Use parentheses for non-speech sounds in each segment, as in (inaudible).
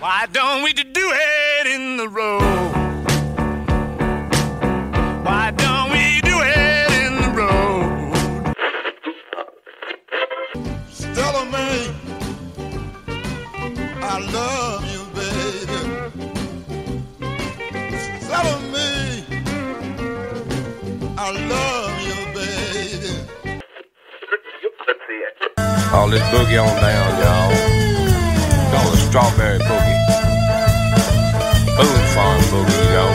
Why don't we do it in the road? Why don't we do it in the road? Stella Mae, I love you, baby. Stella Mae, I love you, baby. All this boogie on down, y'all. Strawberry boogie. Boom farm boogie, y'all.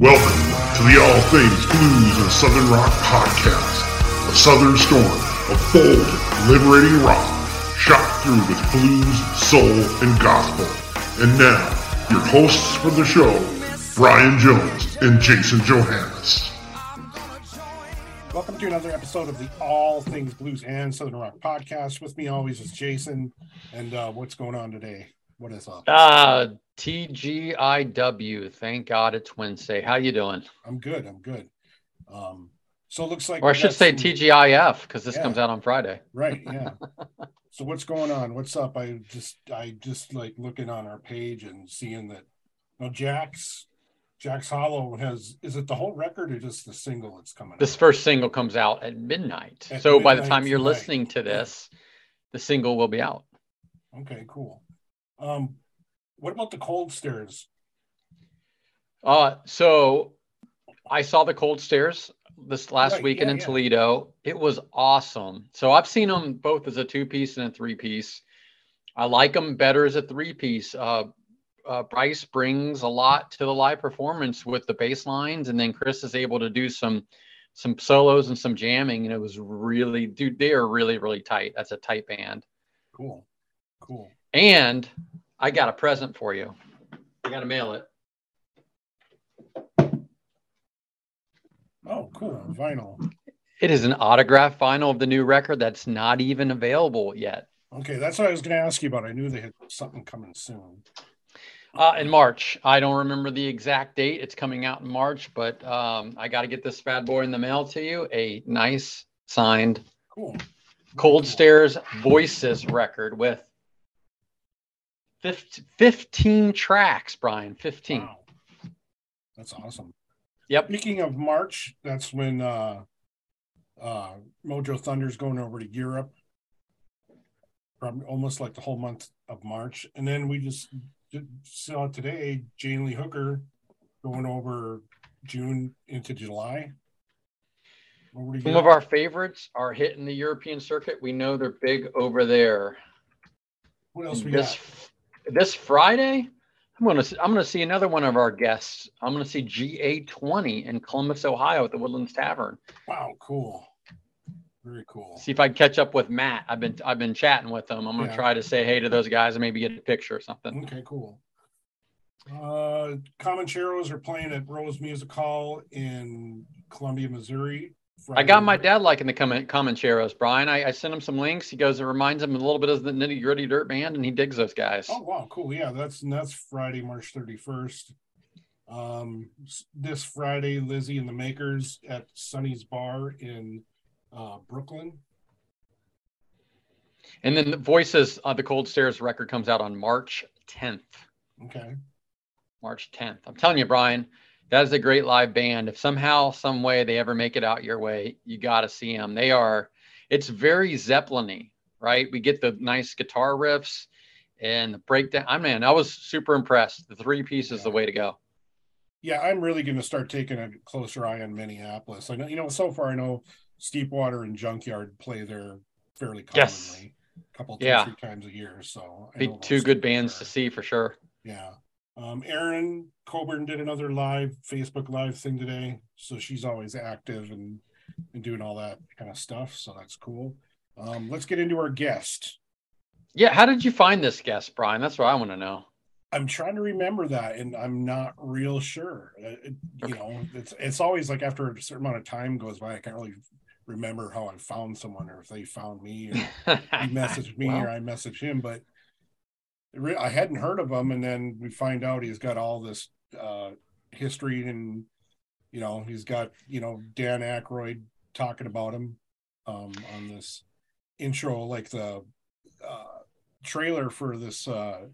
Welcome to the All Things Blues and Southern Rock podcast, a southern storm of bold, liberating rock, shot through with blues, soul, and gospel. And now, your hosts for the show, Brian Jones and Jason Johannes. Welcome to another episode of the All Things Blues and Southern Rock podcast. With me always is Jason. And uh, what's going on today? What is up? Uh TGIW. Thank God it's Wednesday. How you doing? I'm good. I'm good. Um, so it looks like, Or I should got say some- TGIF because this Yeah. comes out on Friday. Right. Yeah. (laughs) so what's going on? What's up? I just, I just like looking on our page and seeing that, no, Jax, Jax Hollow has, is it the whole record or just the single that's coming This out? first single comes out at midnight. At so by the time you're tonight. listening to this, the single will be out. Okay, cool. Um, what about the Cold Stares? Uh so I saw the Cold Stares this last Right, weekend yeah, in yeah. Toledo. It was awesome. So I've seen them both as a two piece and a three piece. I like them better as a three piece. Uh, uh, Bryce brings a lot to the live performance with the bass lines, and then Chris is able to do some some solos and some jamming, and it was really, dude, they are really, really tight. That's a tight band. Cool. Cool. And I got a present for you. I got to mail it. Oh, cool. Vinyl. It is an autograph vinyl of the new record that's not even available yet. Okay, that's what I was going to ask you about. I knew they had something coming soon. Uh, in March. I don't remember the exact date. It's coming out in March, but um, I got to get this bad boy in the mail to you. A nice signed Cool. Cold Cool. Stares Voices record with 15, 15 tracks, Brian. 15. Wow. That's awesome. Yep. Speaking of March, that's when uh uh Mojo Thunder's going over to Europe. Probably almost like the whole month of March. And then we just did, saw today Jane Lee Hooker going over June into July. Over Some of our favorites are hitting the European circuit. We know they're big over there. what else we this got? this Friday, I'm gonna I'm gonna see another one of our guests. I'm gonna see GA20 in Columbus, Ohio, at the Woodlands Tavern. Wow, cool. Very cool. See if I can catch up with Matt. I've been I've been chatting with them. I'm gonna Yeah. try to say hey to those guys and maybe get a picture or something. Okay, cool. Uh, Comancheros are playing at Rose Music Hall in Columbia, Missouri. I got my dad liking the comment Comancheros, Brian. I, I sent him some links. He goes, it reminds him a little bit of the nitty gritty dirt band, and he digs those guys. Oh wow, cool. Yeah, that's that's Friday, March thirty first. Um, this Friday, Lizzie and the Makers at Sunny's Bar in uh, Brooklyn. And then the Voices, of the Cold Stares record comes out on March 10th. Okay. March 10th. I'm telling you, Brian, that is a great live band. If somehow, some way they ever make it out your way, you got to see them. They are, it's very Zeppelin-y, right? We get the nice guitar riffs and the breakdown. I mean, I was super impressed. The three piece is the way to go. Yeah, I'm really going to start taking a closer eye on Minneapolis. I know, you know, so far I know Steepwater and Junkyard play there fairly commonly, Yes. a couple, two, Yeah. three times a year. So I Be two good bands are- to see for sure. Yeah. Um, Erin Coburn did another live Facebook live thing today, so she's always active and and doing all that kind of stuff. So that's cool. Um, let's get into our guest. Yeah. How did you find this guest, Brian? That's what I want to know. I'm trying to remember that, and I'm not real sure. Uh, it- you know, it's it's always like after a certain amount of time goes by, I can't really remember how I found someone or if they found me or (laughs) he messaged me Wow. or I messaged him. But I hadn't heard of him, and then we find out he's got all this uh, history, and you know, he's got you know Dan Aykroyd talking about him um, on this intro, like the uh, trailer for this uh,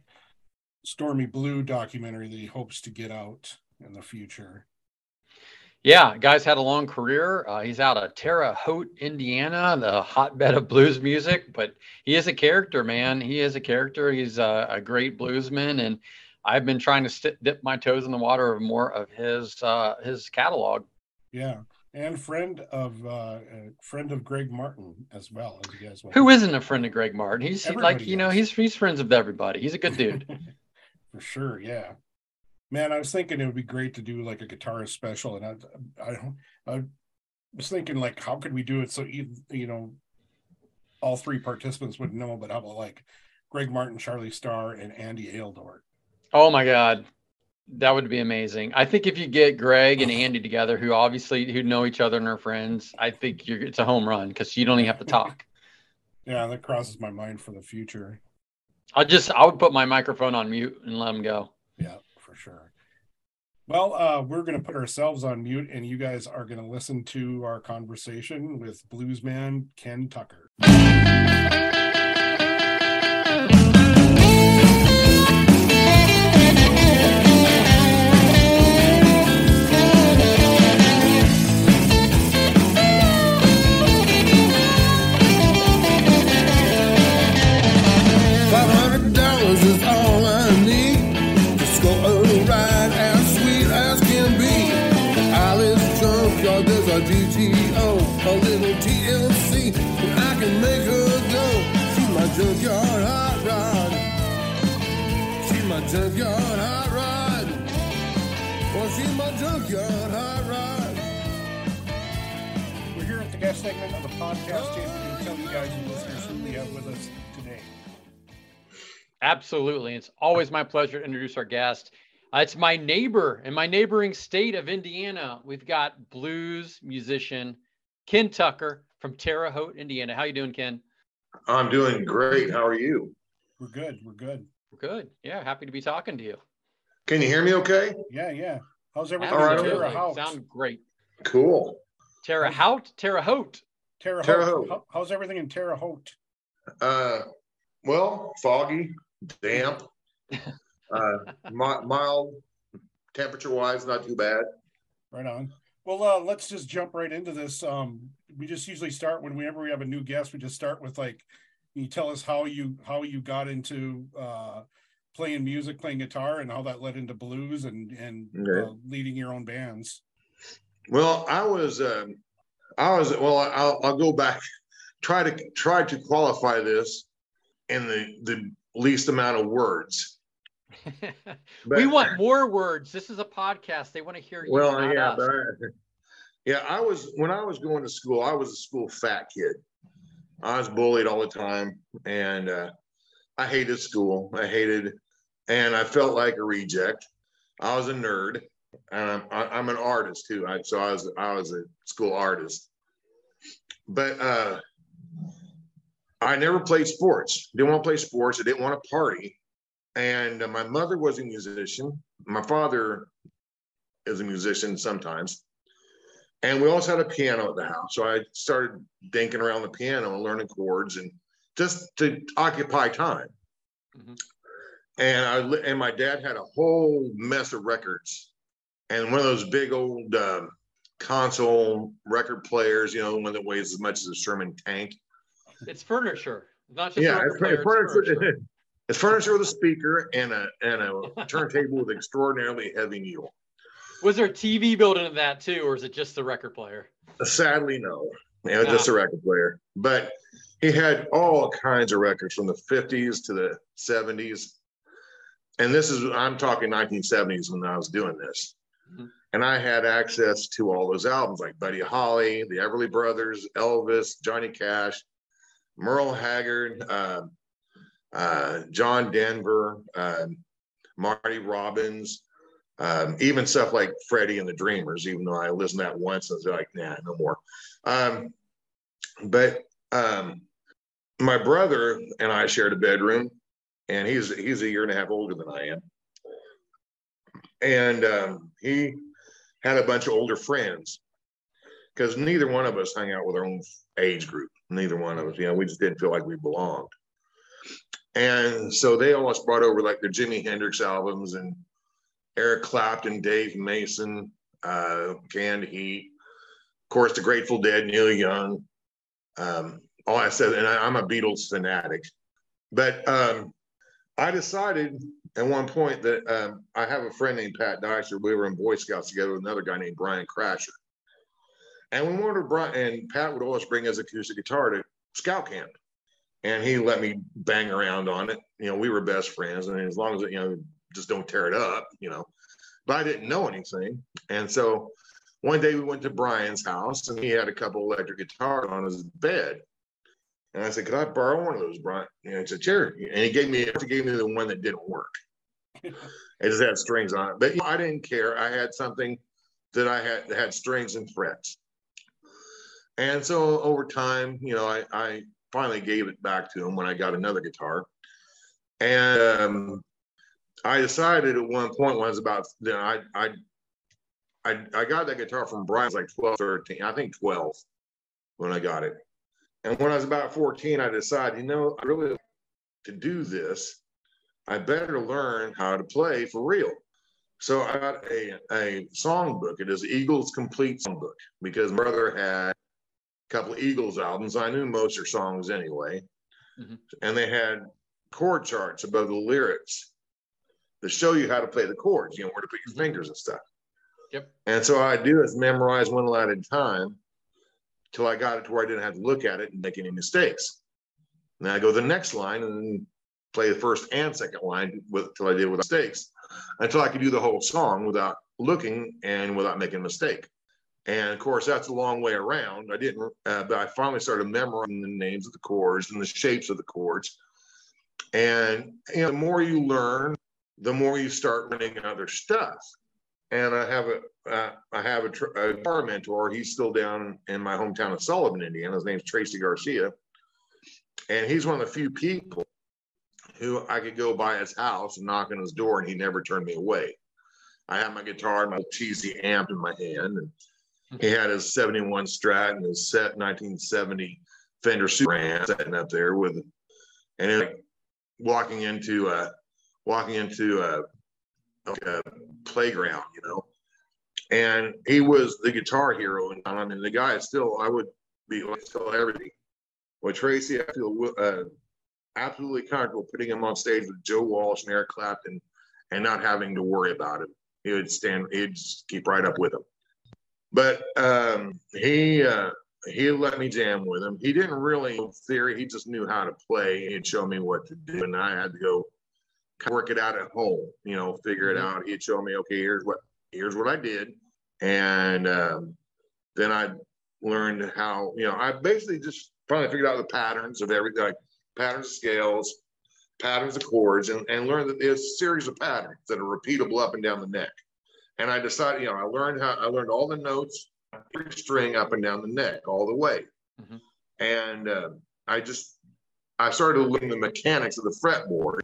Stormy Blue documentary that he hopes to get out in the future. Yeah, guy's had a long career. Uh, he's out of Terre Haute, Indiana, the hotbed of blues music. But he is a character, man. He is a character. He's a, a great bluesman, and I've been trying to st- dip my toes in the water of more of his uh, his catalog. Yeah, and friend of uh, uh, friend of Greg Martin as well as you guys. Who isn't a friend of Greg Martin? He's like Everybody you know he's he's friends with everybody. He's a good dude. (laughs) For sure, yeah. Man, I was thinking it would be great to do like a guitarist special, and I, I, don't- I was thinking like, how could we do it so you, you know, all three participants would know, but how about like Greg Martin, Charlie Starr, and Andy Aledort? oh my god, that would be amazing. I think if you get Greg and Andy together, who obviously who know each other and are friends, I think you're it's a home run because you don't even have to talk. (laughs) Yeah, that crosses my mind for the future. I'll just I would put my microphone on mute and let them go. For sure. Well, uh, we're going to put ourselves on mute, and you guys are going to listen to our conversation with bluesman Ken Tucker. My junkyard hot rod. We're here at the guest segment of the podcast. Jason, can you tell you guys and listeners who we have with us today? Absolutely. It's always my pleasure to introduce our guest. Uh, it's my neighbor in my neighboring state of Indiana. We've got blues musician Ken Tucker from Terre Haute, Indiana. How you doing, Ken? I'm doing great. How are you? We're good. We're good. We're good. Yeah, happy to be talking to you. Can you hear me okay? Yeah, yeah. How's everything All right, in okay. Terre Haute? Sound great. Cool. Terre Haute, Terre Haute. Terre Terre Haute. Haute. How's everything in Terre Haute? Uh, well, foggy, damp, (laughs) uh, mild temperature wise, not too bad. Right on. Well, uh, let's just jump right into this. Um, we just usually start when whenever we have a new guest, we just start with like, can you tell us how you how you got into uh, playing music, playing guitar, and how that led into blues and and Okay. uh, leading your own bands. Well, I was, um, I was, well, I'll, I'll go back, (laughs) try to try to qualify this in the the least amount of words. (laughs) But- we want more words. This is a podcast. They want to hear you. Well, not yeah, us. but I, yeah, I was when I was going to school, I was a school fat kid. I was bullied all the time, and uh, I hated school. I hated, and I felt like a reject. I was a nerd, and I'm I- I'm an artist too. I, so I was I was a school artist, but uh, I never played sports. Didn't want to play sports. I didn't want to party, and uh, my mother was a musician. My father is a musician sometimes. And we also had a piano at the house. So I started dinking around the piano and learning chords and just to occupy time. Mhm. And I and my dad had a whole mess of records and one of those big old um, console record players, you know, one that weighs as much as a Sherman tank. It's furniture, not just Yeah, it's, player, it's furniture. furniture. (laughs) It's furniture with a speaker and a and a (laughs) turntable with extraordinarily heavy mule. Was there a TV built into that too, or is it just the record player? Sadly, no. It was just a record player. But he had all kinds of records from the 50s to the 70s. And this is, I'm talking 1970s when I was doing this. Mhm. And I had access to all those albums like Buddy Holly, the Everly Brothers, Elvis, Johnny Cash, Merle Haggard, uh, uh, John Denver, um, Marty Robbins, um, even stuff like Freddie and the Dreamers, even though I listened to that once and was like, nah, no more. Um, but um, my brother and I shared a bedroom, and he's he's a year and a half older than I am. And um, he had a bunch of older friends because neither one of us hung out with our own age group. Neither one of us, you know, we just didn't feel like we belonged. And so they almost brought over like their Jimi Hendrix albums and Eric Clapton, Dave Mason, uh, Canned Heat, of course, the Grateful Dead, Neil Young. Um, all I said, and I, am a Beatles fanatic. But um, I decided at one point that um, I have a friend named Pat Dyser. We were in Boy Scouts together with another guy named Brian Crasher. And we wanted Brian, and Pat would always bring his acoustic guitar to scout camp. And he let me bang around on it. You know, we were best friends. And as long as, it, you know, just don't tear it up, you know. But I didn't know anything. And so one day we went to Brian's house and he had a couple electric guitars on his bed. And I said, Could I borrow one of those, Brian? And he said, Sure. And he gave me he gave me the one that didn't work. it just had strings on it. But you know, I didn't care. I had something that I had that had strings and frets. And so over time, you know, I, I finally gave it back to him when I got another guitar. And um, I decided at one point when I was about, you know, I, I, I, I got that guitar from Brian, was like 12, 13, I think 12 when I got it. And when I was about 14, I decided, you know, I really to do this, I better learn how to play for real. So I got a, a song book. It is Eagles Complete Songbook because my brother had a couple of Eagles albums. I knew most of their songs anyway. Mm-hmm. And they had chord charts above the lyrics to show you how to play the chords, you know, where to put your fingers and stuff. Yep. And so I do is memorize one line at a time till I got it to where I didn't have to look at it and make any mistakes. And then I go the next line and play the first and second line with till I did with mistakes until I could do the whole song without looking and without making a mistake. And of course, that's a long way around. I didn't, uh, but I finally started memorizing the names of the chords and the shapes of the chords. And you know, the more you learn, the more you start learning other stuff. And I have a uh, I have a, tr- a mentor. He's still down in my hometown of Sullivan, Indiana. His name's Tracy Garcia, and he's one of the few people who I could go by his house and knock on his door, and he never turned me away. I had my guitar, and my cheesy amp in my hand, and he had his 71 Strat and his set 1970 Fender Super sitting up there with, and like walking into uh, walking into a, a playground, you know. And he was the guitar hero, and I mean, the guy is still, I would be like, tell everything. Well, Tracy, I feel uh, absolutely comfortable putting him on stage with Joe Walsh and Eric Clapton and not having to worry about him. He would stand, he'd just keep right up with him. But um, he, uh, he let me jam with him. He didn't really theory. He just knew how to play. He'd show me what to do, and I had to go work it out at home, you know, figure it mm-hmm. out. He'd show me, okay, here's what here's what I did, and um, then I learned how, you know, I basically just finally figured out the patterns of everything, like patterns of scales, patterns of chords, and, and learned that there's a series of patterns that are repeatable up and down the neck. And I decided, you know, I learned how I learned all the notes, every string up and down the neck, all the way, mm-hmm. and uh, I just I started learning the mechanics of the fretboard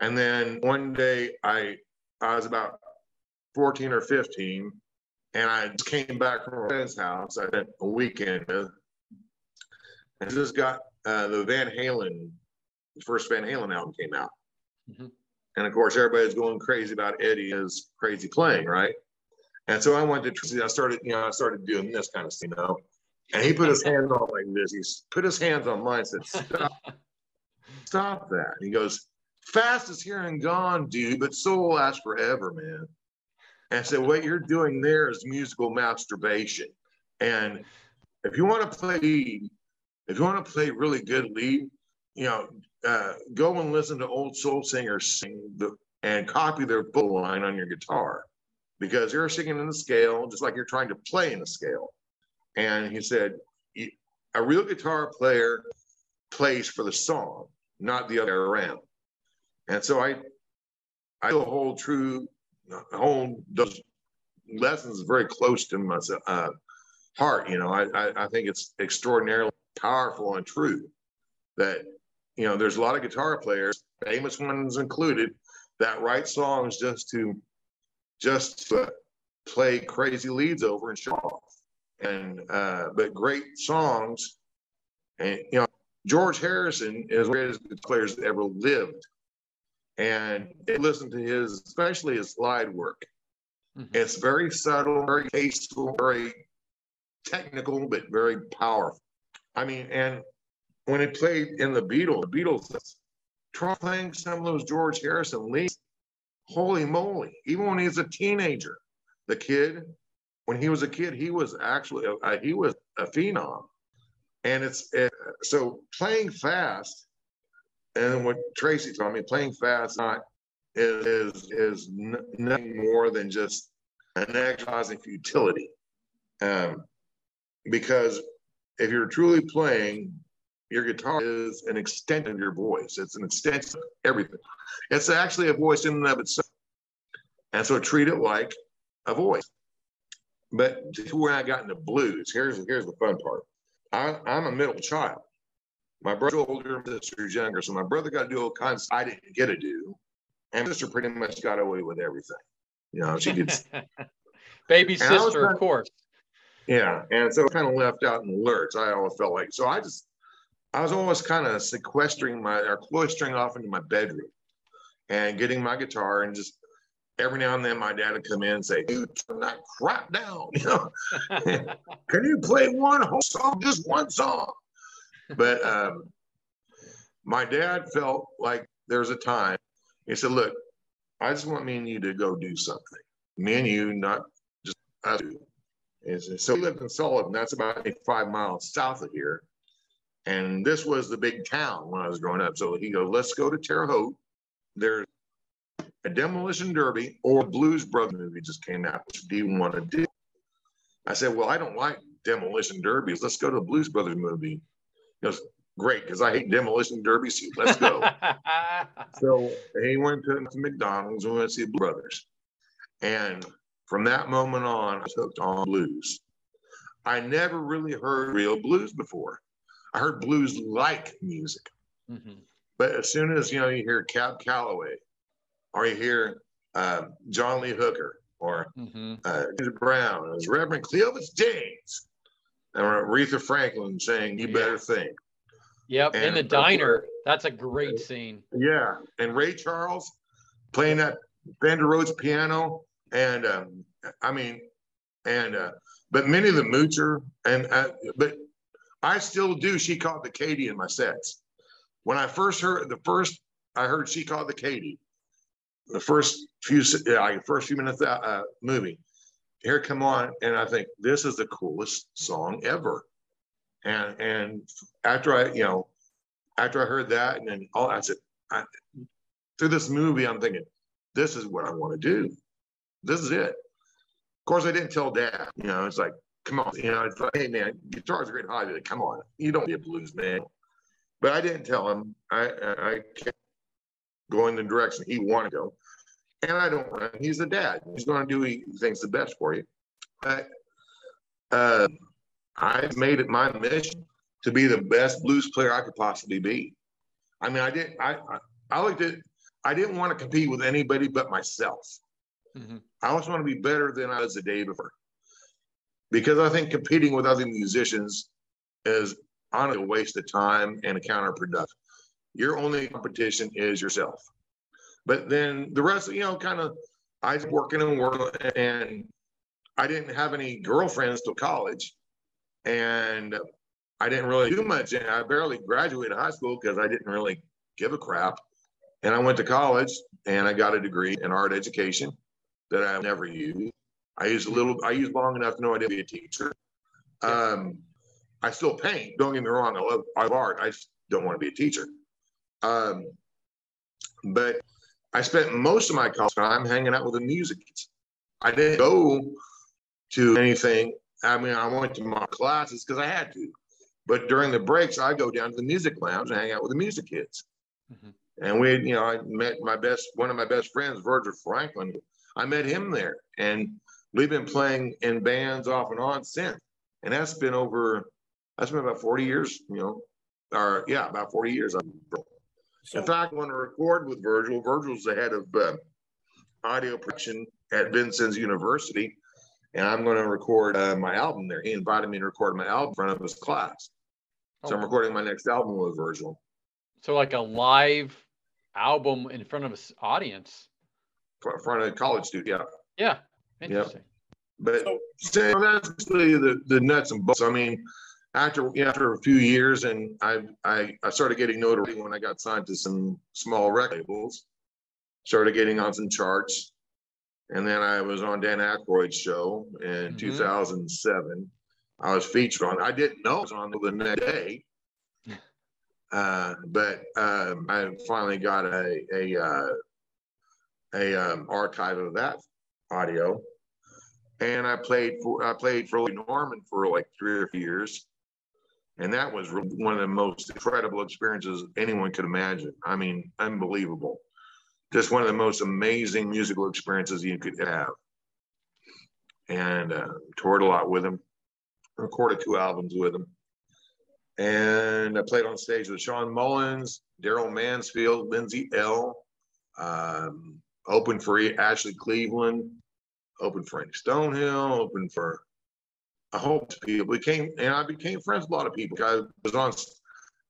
and then one day I I was about 14 or 15, and I came back from a friend's house. I spent a weekend with, and just got uh, the Van Halen, the first Van Halen album came out. Mm-hmm. And of course, everybody's going crazy about Eddie's crazy playing, right? And so I went to I started, you know, I started doing this kind of stuff, you know. And he put his hands on like this. He put his hands on mine and said, Stop, (laughs) stop that. And he goes, Fast is here and gone, dude, but soul lasts forever, man. And so what you're doing there is musical masturbation. And if you want to play if you want to play really good lead, you know, uh, go and listen to old soul singers sing the, and copy their bull line on your guitar because you're singing in the scale just like you're trying to play in a scale. And he said, a real guitar player plays for the song, not the other way around. And so I, I hold true, hold those lessons very close to my uh, heart. You know, I, I, I think it's extraordinarily powerful and true that, you know, there's a lot of guitar players famous ones included, that write songs just to just to play crazy leads over and show off. And uh, but great songs, and you know George Harrison is one of the greatest players that ever lived. And listen to his, especially his slide work. Mhm. It's very subtle, very tasteful, very technical, but very powerful. I mean, and when he played in the Beatles, the Beatles, try playing some of those George Harrison leads. Holy moly! Even when he's a teenager, the kid, when he was a kid, he was actually a, he was a phenom. And it's it, so playing fast, and what Tracy told me, playing fast not is is, nothing more than just an exercising futility. Um, because if you're truly playing, your guitar is an extension of your voice. It's an extension of everything. It's actually a voice in and of itself. And so treat it like a voice. But to where I got into blues, here's here's the fun part. I, I'm a middle child. My brother's older, my sister's younger. So my brother got to do all kinds I didn't get to do. And my sister pretty much got away with everything. You know, she did (laughs) Baby sister, trying- of course. Yeah, and so kind of left out in the lurch. I always felt like so. I just, I was always kind of sequestering my or cloistering off into my bedroom, and getting my guitar and just every now and then my dad would come in and say, "Dude, turn that crap down." (laughs) You know, (laughs) can you play one whole song, just one song? But um, my dad felt like there was a time. He said, "Look, I just want me and you to go do something. Me and you, not just us two." So we lived in Sullivan. That's about five miles south of here. And this was the big town when I was growing up. So he goes, let's go to Terre Haute. There's a demolition derby or Blues Brothers movie just came out. Which do you want to do? I said, well, I don't like demolition derbies. Let's go to the Blues Brothers movie. He goes, great, because I hate demolition derbies. too. Let's go. (laughs) So he went to, to McDonald's and we went to see the Brothers. And from that moment on, I was hooked on blues. I never really heard real blues before. I heard blues like music. Mhm. But as soon as you know you hear Cab Calloway, or you hear uh, John Lee Hooker, or Mhm. uh, Brown, as Reverend Cleophus James, Aretha Franklin saying "You Better Think." Yep, in the diner. That's a great scene. Yeah, and Ray Charles playing that Fender Rhodes piano, and um, I mean, and uh, but Minnie the Moocher, and uh, but I still do. She Caught the Katy in my sets. When I first heard the first, I heard She Caught the Katy. The first few, yeah, like first few minutes of that uh, movie, here come on, and I think this is the coolest song ever. And and after I, you know, after I heard that, and then all I said, I, through this movie, I'm thinking, this is what I want to do. This is it. Of course, I didn't tell dad. You know, it's like, come on. You know, it's like, hey man, guitar's a great hobby. Like, come on, you don't be a blues man. But I didn't tell him. I I I kept going the direction he wanted to go, and I don't. run. He's the dad. He's going to do what he thinks the best for you. But uh, I made it my mission to be the best blues player I could possibly be. I mean, I didn't. I I, I looked at. I didn't want to compete with anybody but myself. Mhm. I always want to be better than I was the day before, because I think competing with other musicians is honestly a waste of time and a counterproductive. Your only competition is yourself. But then the rest, you know, kind of, I was working and working, and I didn't have any girlfriends till college, and I didn't really do much. And I barely graduated high school because I didn't really give a crap. And I went to college and I got a degree in art education that I've never used. I used a little, I used long enough to know I didn't be a teacher. Um, I still paint. Don't get me wrong. I love, I love art. I just don't want to be a teacher. Um, but I spent most of my college time hanging out with the music kids. I didn't go to anything. I mean, I went to my classes because I had to. But during the breaks, I go down to the music lounge and hang out with the music kids. Mhm. And we, you know, I met my best, one of my best friends, Virgil Franklin. I met him there, and we've been playing in bands off and on since. And that's been over, that's been about 40 years, you know, or yeah, about 40 years. So, In fact, I want to record with Virgil. Virgil's the head of uh, audio production at Vincennes University, and I'm going to record uh, my album there. He invited me to record my album in front of his class. So I'm Oh. recording my next album with Virgil. So like a live album in front of an audience. in front of a college student. Yeah. Yeah. Interesting. But So- so that's basically the, the nuts and bolts. I mean, after after a few years, and I I, I started getting notoriety when I got signed to some small record labels. Started getting on some charts, and then I was on Dan Aykroyd's show in Mhm. 2007. I was featured on. I didn't know it was on the next day, (laughs) uh, but um, I finally got a a uh, a um, archive of that audio and I played for I played for Norman for like three or four years, and that was one of the most incredible experiences anyone could imagine. I mean, unbelievable. Just one of the most amazing musical experiences you could have. And uh, toured a lot with him, recorded two albums with him, and I played on stage with Shawn Mullins, Darrell Mansfield, Lindsay L. Um, opened for Ashley Cleveland open for Frank Stonehill, open for a whole bunch of people. Became and I became friends with a lot of people. I was on.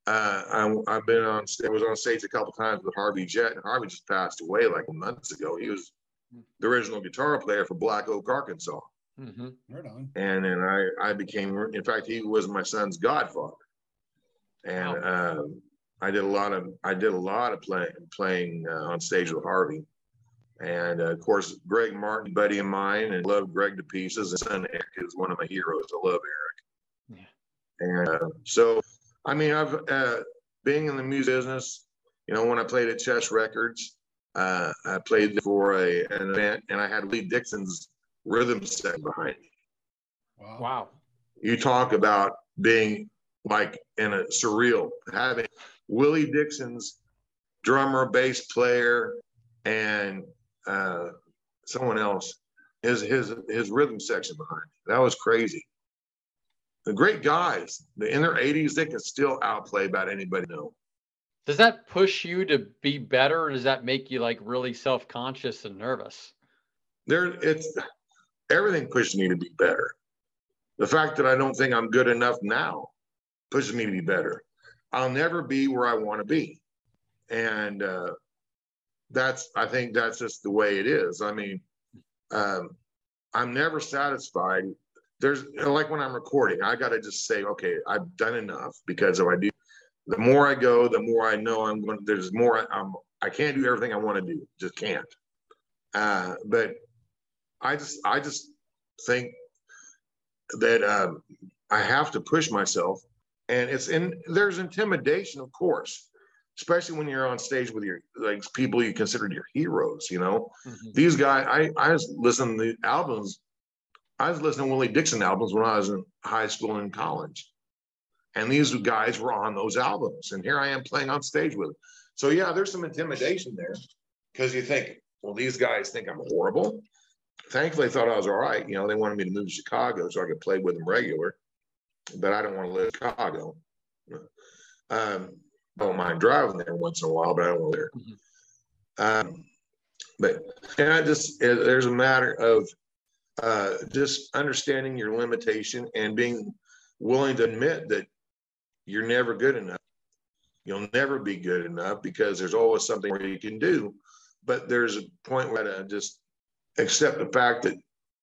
Uh, I, I've been on. I was on stage a couple times with Harvey Jett, and Harvey just passed away like months ago. He was the original guitar player for Black Oak, Arkansas, hmm right on. and then I I became. In fact, he was my son's godfather, and um, I did a lot of I did a lot of playing playing uh, on stage with Harvey. And uh, of course, Greg Martin, buddy of mine, and love Greg to pieces. And son Eric is one of my heroes. I love Eric. And uh, so, I mean, I've uh, being in the music business. You know, when I played at Chess Records, uh, I played for a an event, and I had Lee Dixon's rhythm set behind me. Wow. Wow. You talk about being like in a surreal, having Willie Dixon's drummer, bass player, and uh, someone else, his his his rhythm section behind me. That was crazy. The great guys, in their 80s, they can still outplay about anybody know. Does that push you to be better or does that make you like really self-conscious and nervous? There, it's everything pushes me to be better. The fact that I don't think I'm good enough now pushes me to be better. I'll never be where I want to be, and uh, that's I think that's just the way it is. I mean, um, I'm never satisfied. There's like when I'm recording, I got to just say, okay, I've done enough because if I do, the more I go, the more I know I'm going. There's more. I'm. I can't do everything I want to do. Just can't. Uh, but I just I just think that um, I have to push myself, and it's in there's intimidation, of course, especially when you're on stage with your like people you consider your heroes. You know, Mhm. these guys. I I was listening to the albums. I was listening to Willie Dixon albums when I was in high school and college, and these guys were on those albums, and here I am playing on stage with them. So yeah, there's some intimidation there because you think, well, these guys think I'm horrible. Thankfully, they thought I was all right. You know, they wanted me to move to Chicago so I could play with them regular, but I don't want to live in Chicago. Um, don't mind driving there once in a while, but I don't to live there. Um, but and I just it- there's a matter of uh, just understanding your limitation and being willing to admit that you're never good enough. You'll never be good enough because there's always something more you can do. But there's a point where I just accept the fact that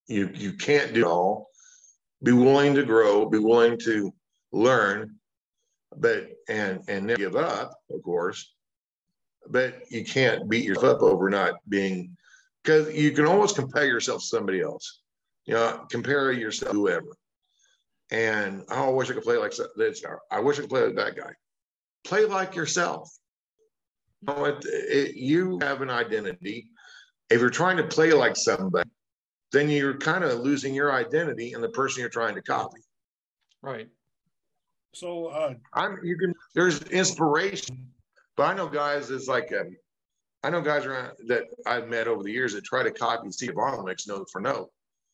you you can't do it all. Be willing to grow. Be willing to learn, but and and never give up, of course. But you can't beat yourself up over not being because you can always compare yourself to somebody else. You know, compare yourself to whoever. And oh, I wish I could play like this. I wish I could play like that guy. Play like yourself. You, know, it, it, you have an identity. If you're trying to play like somebody, then you're kind of losing your identity and the person you're trying to copy. Right. So, uh, I'm you can there's inspiration, but I know guys is like um, I know guys around that I've met over the years that try to copy Steve Vaughan licks note for note.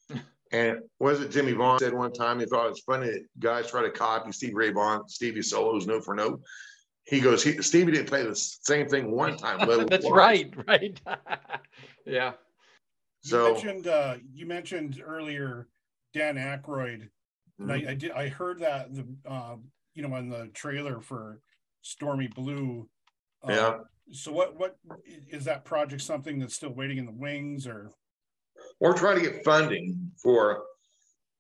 (laughs) And was it Jimmie Vaughan said one time he thought it was funny that guys try to copy Steve Ray Vaughan, Stevie solos note for note. he goes, he, Stevie didn't play the same thing one time. let alone (laughs) That's twice." right, right. (laughs) yeah. You So- mentioned uh, you mentioned earlier Dan Aykroyd. And Mm-hmm. I, I did I heard that the uh, you know on the trailer for Stormy Blue. Uh, Yeah. So what what is that project something that's still waiting in the wings or We're trying to get funding for,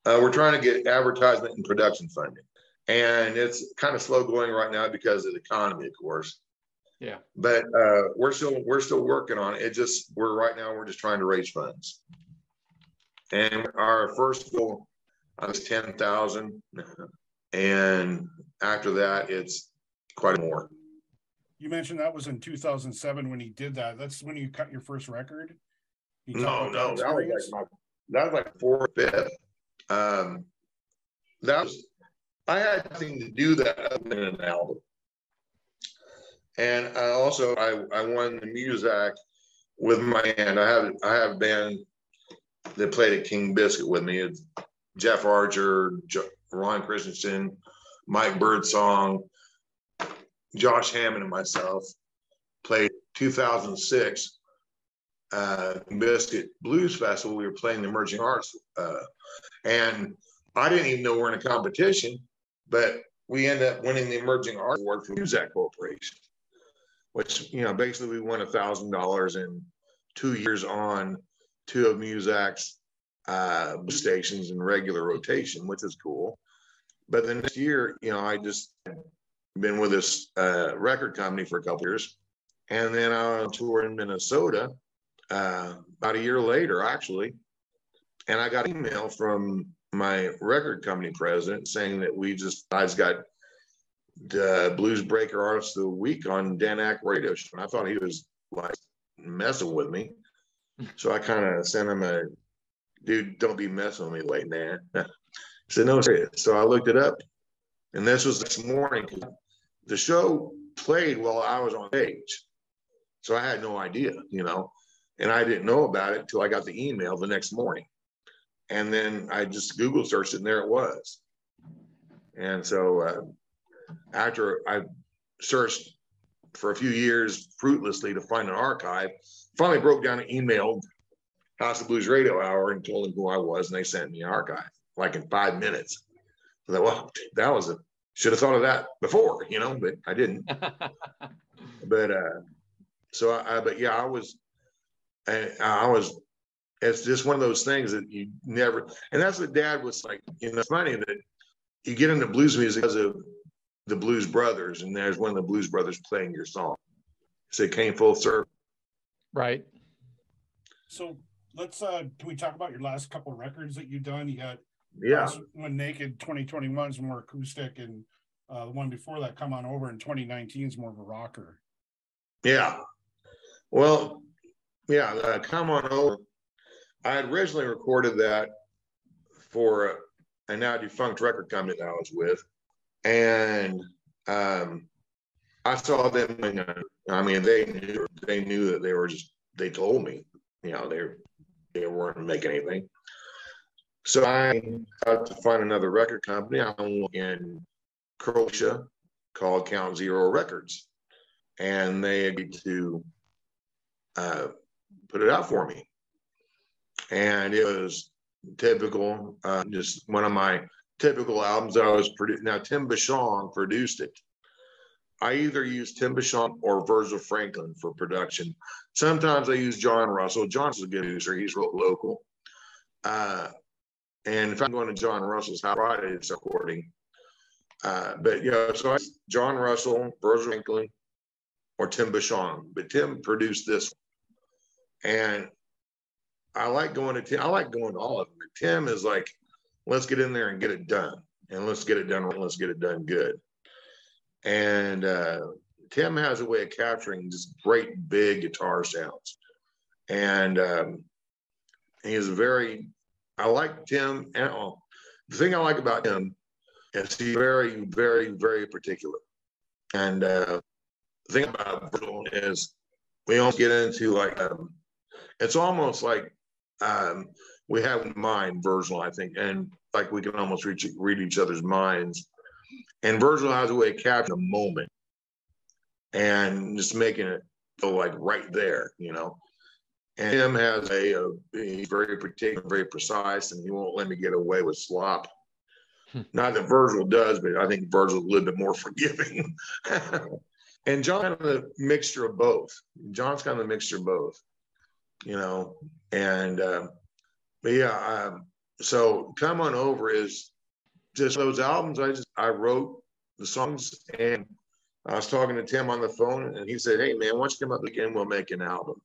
uh, we're trying to get advertisement and production funding. And it's kind of slow going right now because of the economy, of course. Yeah. But uh, we're still we're still working on it. It just we're right now we're just trying to raise funds. And our first goal was ten thousand, and after that it's quite more. you mentioned that was in 2007 when he did that. That's when you cut your first record. You No, no, that was like my, that was like fourth, fifth. Um, that was, I had nothing to do that other than an album. And I also, I, I won the Muzak with my band. I have, I have a band that played at King Biscuit with me. It's Jeff Archer, Jo- Ron Christensen, Mike Birdsong, Josh Hammond and myself played 2006 uh, Biscuit Blues Festival. We were playing the Emerging Arts, uh, and I didn't even know we're in a competition, but we ended up winning the Emerging Arts Award from Muzak Corporation, which you know basically we won a thousand dollars in two years on two of Muzak's uh, stations in regular rotation, which is cool. But the next year, you know, I just been with this uh, record company for a couple years, and then I was on tour in Minnesota uh, about a year later, actually, and I got an email from my record company president saying that we just I just got the Blues Breaker Artist of the Week on Dan Ack radio show, and I thought he was like messing with me, (laughs) so I kind of sent him a dude, don't be messing with me late man. I said no, serious. So I looked it up, and this was this morning. The show played while I was on stage, so I had no idea, you know and I didn't know about it until I got the email the next morning. And then I just Google searched it, and there it was. And so uh, after I searched for a few years fruitlessly to find an archive, finally broke down and emailed House of Blues Radio Hour and told them who I was, and they sent me an archive like in five minutes. I thought, well, that was a should have thought of that before, you know, but I didn't. (laughs) But uh, so I, I but yeah, I was and I was, it's just one of those things that you never, and that's what dad was like, you know, it's funny that you get into blues music because of the Blues Brothers, and there's one of the Blues Brothers playing your song. So it came full circle. right. So let's uh can we talk about your last couple of records that you've done? You got Yeah. when naked 2021 is more acoustic and uh the one before that come on over in 2019 is more of a rocker. Yeah. Well, yeah, uh, come on over. I had originally recorded that for a, a now defunct record company that I was with. And um, I saw them, I mean, they knew, they knew that they were just, they told me, you know, they, they weren't making anything. So I had to find another record company. I'm in Croatia called Count Zero Records. And they agreed to uh, put it out for me. And it was typical, uh, just one of my typical albums that I was producing. Now, Tim Bashong produced it. I either use Tim Bashong or Virgil Franklin for production. Sometimes I use John Russell. John's a good producer. He's real local. Uh, and if I'm going to John Russell's house Friday, it's recording. Uh, but you know, so I, John Russell, Virgil Franklin, or Tim Bashong. But Tim produced this, and I like going to Tim. I like going to all of them. Tim is like, let's get in there and get it done, and let's get it done. Let's get it done good. And uh, Tim has a way of capturing just great big guitar sounds, and um, he is very. I like Tim. And oh, the thing I like about him is he's very, very, very particular. And uh, the thing about Virgil is we don't get into like um, it's almost like um, we have in mind Virgil, I think, and like we can almost reach, read each other's minds. And Virgil has a way of capturing a moment. and just making it feel like right there, you know. And him has a, a he's very particular, very precise, and he won't let me get away with slop. Hmm. Not that Virgil does, but I think Virgil's a little bit more (laughs) forgiving. and John kind of a mixture of both. John's kind of a mixture of both, you know. And um, but yeah, um, so come on over is just those albums. I just I wrote the songs, and I was talking to Tim on the phone, and he said, "Hey man, don't you come up again? We'll make an album."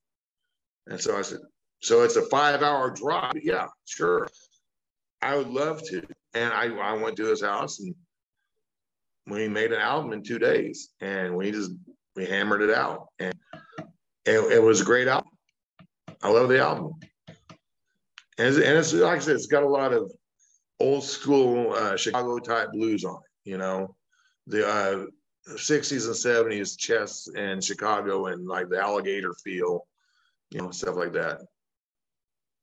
And so I said, "So it's a five-hour drive? Yeah, sure. I would love to." And I I went to his house, and we made an album in two days, and we just we hammered it out, and it, it was a great album. I love the album, and and it's like I said, it's got a lot of old school uh, Chicago type blues on it. You know, the uh, 60s and 70s chess and Chicago and like the alligator feel, you know, stuff like that.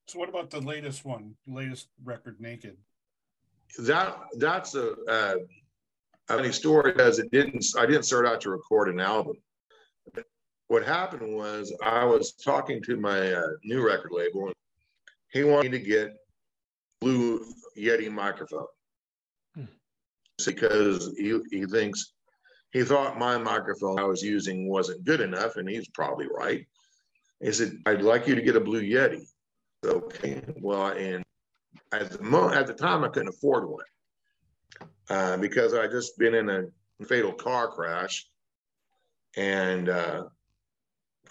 So what about the latest one, latest record, Naked? That that's a, uh, a funny story because it didn't. I didn't start out to record an album. What happened was I was talking to my uh, new record label, and he wanted me to get Blue Yeti microphone Hmm. because he he thinks he thought my microphone I was using wasn't good enough, and he's probably right. He said, "I'd like you to get a Blue Yeti." Okay, well, and at the mo- at the time I couldn't afford one uh, because I just been in a fatal car crash, and uh,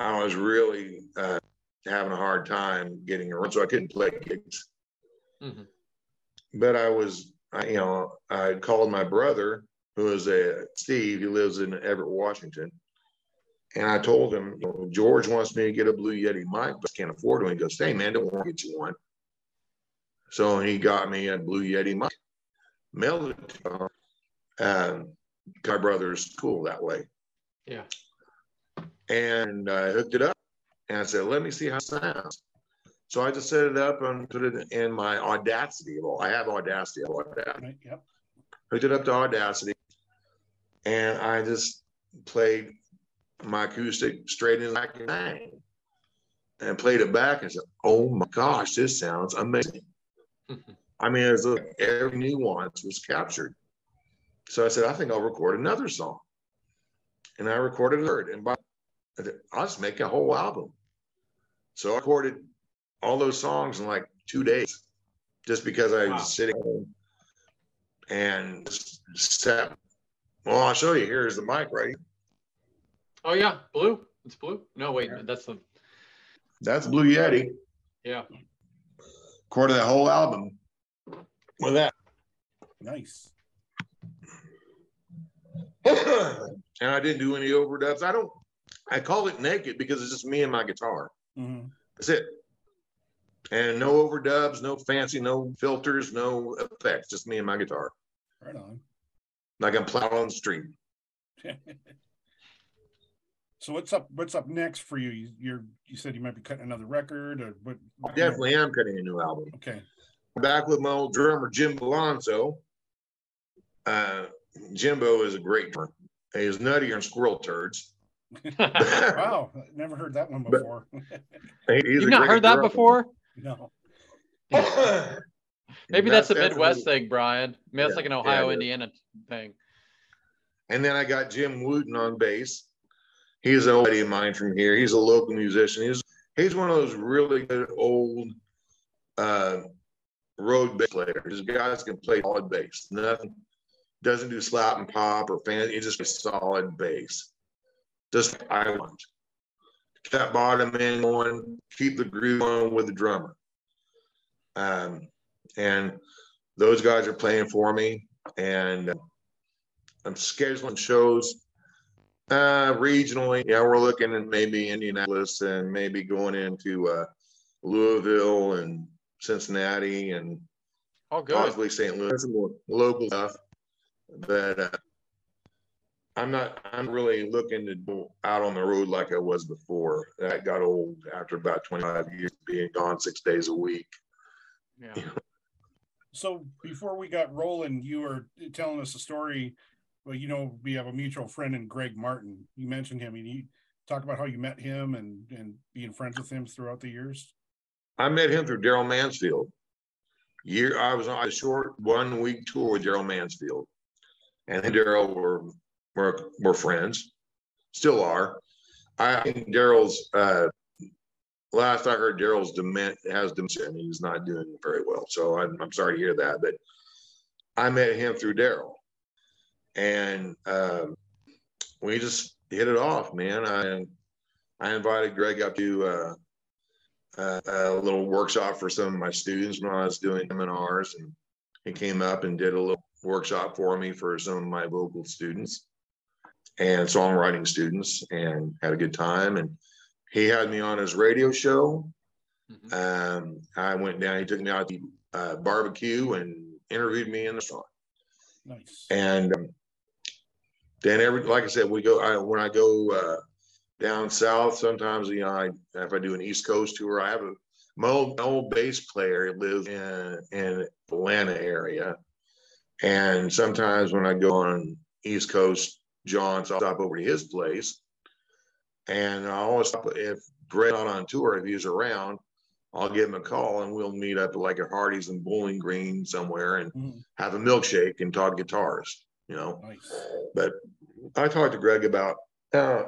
I was really uh, having a hard time getting around, so I couldn't play gigs. Mhm. But I was, I, you know, I called my brother, who is a Steve. He lives in Everett, Washington. And I told him, you know, George wants me to get a Blue Yeti mic, but I can't afford one. He goes, "Hey man, don't want to get you one." So he got me a Blue Yeti mic, mailed it to him. Um, my brother's cool that way, Yeah. and I hooked it up. And I said, "Let me see how it sounds." So I just set it up and put it in my Audacity. Well, I have Audacity. I have Audacity. Right? Yep. hooked it up to Audacity, and I just played my acoustic straight in like a bang, and played it back and said, "Oh my gosh, this sounds amazing." (laughs) I mean, it's like every nuance was captured. So I said, "I think I'll record another song," and I recorded a third, and by I said, I'll just make a whole album. So I recorded all those songs in like two days, just because I was Wow. sitting and just sat. Well, I'll show you. Here's the mic right here. Oh yeah, blue. It's blue. No, wait, that's the That's Blue Yeti. yeah. Recorded that whole album with that. Nice. (coughs) and I didn't do any overdubs. I don't. I call it naked because it's just me and my guitar. hmm That's it. And no overdubs, no fancy, no filters, no effects. Just me and my guitar. Right on. Like I'm plowing on the street. (laughs) so what's up? What's up next for you? you? You're you said you might be cutting another record, or what? I definitely am cutting a new album. Okay. Back with my old drummer Jim Alonso. Uh, Jimbo is a great drummer. He's nuttier than squirrel turds. (laughs) Wow, never heard that one before. (laughs) He's You've a not great heard that drummer. before? No. (laughs) Maybe that's, a Midwest thing, Brian. Maybe that's Yeah, like an Ohio, it is. Indiana thing. And then I got Jim Wooten on bass. He's an old buddy of mine from here. He's a local musician. He's he's one of those really good old uh, road bass players. These guys can play solid bass. Nothing doesn't do slap and pop or fan. It's just plays solid bass. Just I want. Kept bottom end going, keep the groove on with the drummer. Um, and those guys are playing for me, and uh, I'm scheduling shows uh, regionally. Yeah, we're looking at maybe Indianapolis and maybe going into uh, Louisville and Cincinnati and Oh, good. possibly St. Louis, some more local stuff. But uh, I'm not. I'm really looking to go out on the road like I was before. That got old after about 25 years being gone six days a week. Yeah. So before we got rolling, you were telling us a story well, you know, we have a mutual friend in Greg Martin. You mentioned him. and you talk about how you met him and and being friends with him throughout the years. I met him through Darrell Mansfield. Year I was on a short one week tour with Darrell Mansfield, and Darrell were were were friends, still are. I think Darrell's uh, last I heard, Darrell's dement has dementia he's not doing very well. So I'm, I'm sorry to hear that, but I met him through Darrell, and um, we just hit it off, man. I I invited Greg up to uh, uh, a little workshop for some of my students when I was doing seminars, and he came up and did a little workshop for me for some of my vocal students and songwriting students, and had a good time. And he had me on his radio show. Mhm. Um, I went down. He took me out to uh, barbecue and interviewed me in the restaurant. Nice. And um, then every, like I said, we go, I, when I go, uh, down south, sometimes, you know, I, if I do an East Coast tour, I have a, my old, my old bass player lives in, in Atlanta area. And sometimes when I go on East Coast, John, so I'll stop over to his place. And I always stop, if Greg's not on tour, if he's around, I'll give him a call and we'll meet up at like a Hardy's in Bowling Green somewhere and Mhm. have a milkshake and talk guitars, you know. Nice. But I talked to Greg about, uh,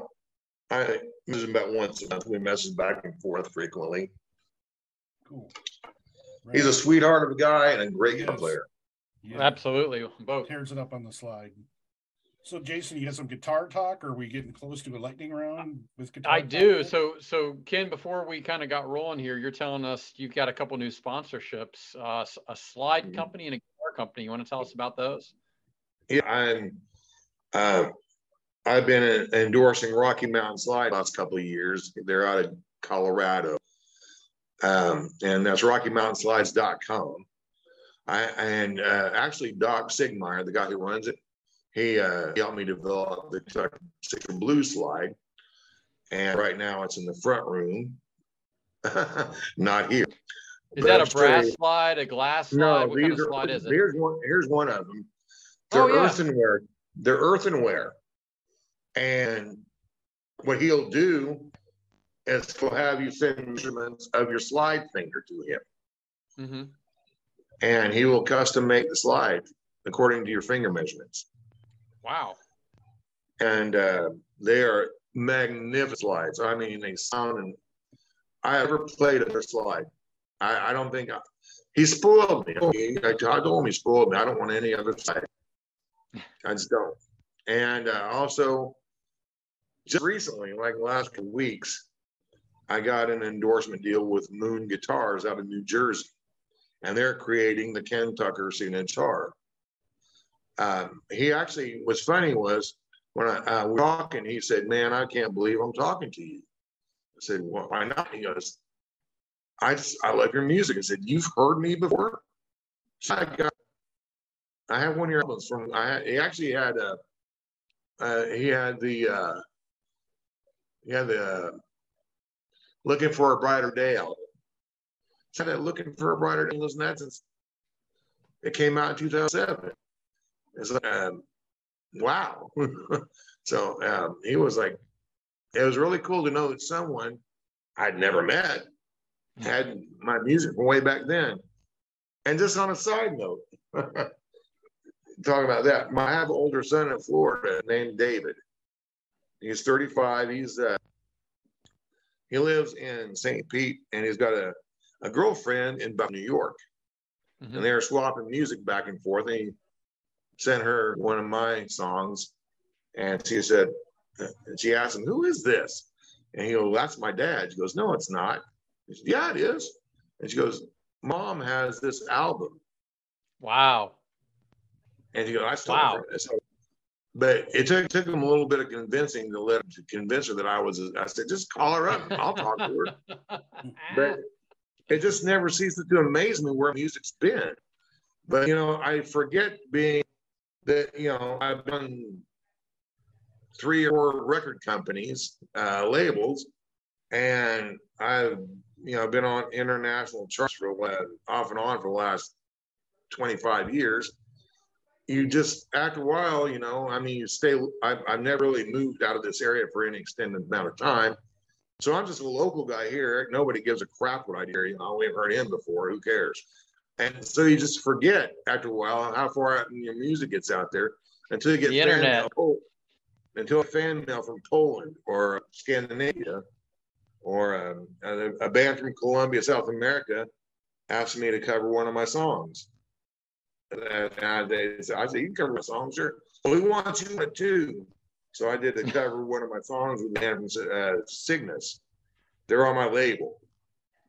I use him about once a month. We message back and forth frequently. Cool. He's a sweetheart of a guy and a great guitar Yes. player. Yeah. Absolutely, both. tears it up on the slide. So, Jason, you got some guitar talk? Or are we getting close to a lightning round with guitar? I talk do. So, so Ken, before we kind of got rolling here, you're telling us you've got a couple new sponsorships, uh, s- a slide Mhm. company and a guitar company. You want to tell us about those? Yeah, I'm. Uh, I've been endorsing Rocky Mountain Slide the last couple of years. They're out of Colorado, um, and that's RockyMountainSlides.com. I and uh, actually Doc Sigmeyer, the guy who runs it, he uh, helped me develop the Kentucky Blues slide, and right now it's in the front room, (laughs) not here. Is But that a brass slide, a glass slide? what kind of are, slide is it? Here's one. Here's one of them. They're Oh, yeah. earthenware. They're earthenware, and what he'll do is he'll have you send measurements of your slide finger to him, hmm and he will custom make the slide according to your finger measurements. Wow. And uh, they are magnificent slides. I mean, they sound. And I ever played a slide. I, I don't think I, he spoiled me. I told him he spoiled me. I don't want any other slide. I just don't. And uh, also, just recently, like last couple weeks, I got an endorsement deal with Moon Guitars out of New Jersey, and they're creating the Ken Tucker signature. Um, he actually, was funny was when I uh, we talking, he said, "Man, I can't believe I'm talking to you." I said, well, "Why not?" He goes, "I just, I love your music." I said, "You've heard me before." So I got, I have one of your albums from. I he actually had a, uh, he had the, uh, he had the, uh, looking for a brighter day album. So that looking for a brighter day was that since it came out in 2007. It's like, um, wow. (laughs) so um, he was like, it was really cool to know that someone I'd never met had my music from way back then. And just on a side note, (laughs) talking about that, my, I have an older son in Florida named David. He's 35. He's uh, he lives in St. Pete, and he's got a, a girlfriend in New York, Mhm. and they're swapping music back and forth. And he sent her one of my songs, and she said, and she asked him, "Who is this?" And he goes, "That's my dad." She goes, "No, it's not." He said, "Yeah, it is." And she goes, "Mom has this album." Wow. And he goes, I still Wow. so, but it took took him a little bit of convincing to let to convince her that I was I said, just call her up. I'll talk to her. (laughs) But it just never ceases to amaze me where music's been. But you know, I forget being that, you know, I've done three or four record companies, uh, labels, and I've you know been on international charts for off and on for the last 25 years you just after a while, you know, I mean, you stay. I've, I've never really moved out of this area for any extended amount of time, so I'm just a local guy here. Nobody gives a crap what I hear. You know, we've heard him before. Who cares? And so you just forget after a while how far out your music gets out there until you get The fan internet. mail- until a fan mail from Poland or Scandinavia or um, a, a band from Colombia, South America, asked me to cover one of my songs. And I, I said, I said, you can cover my songs, sure. Well, we want you to too. So I did to (laughs) cover one of my songs with a band from uh, Cygnus. They're on my label,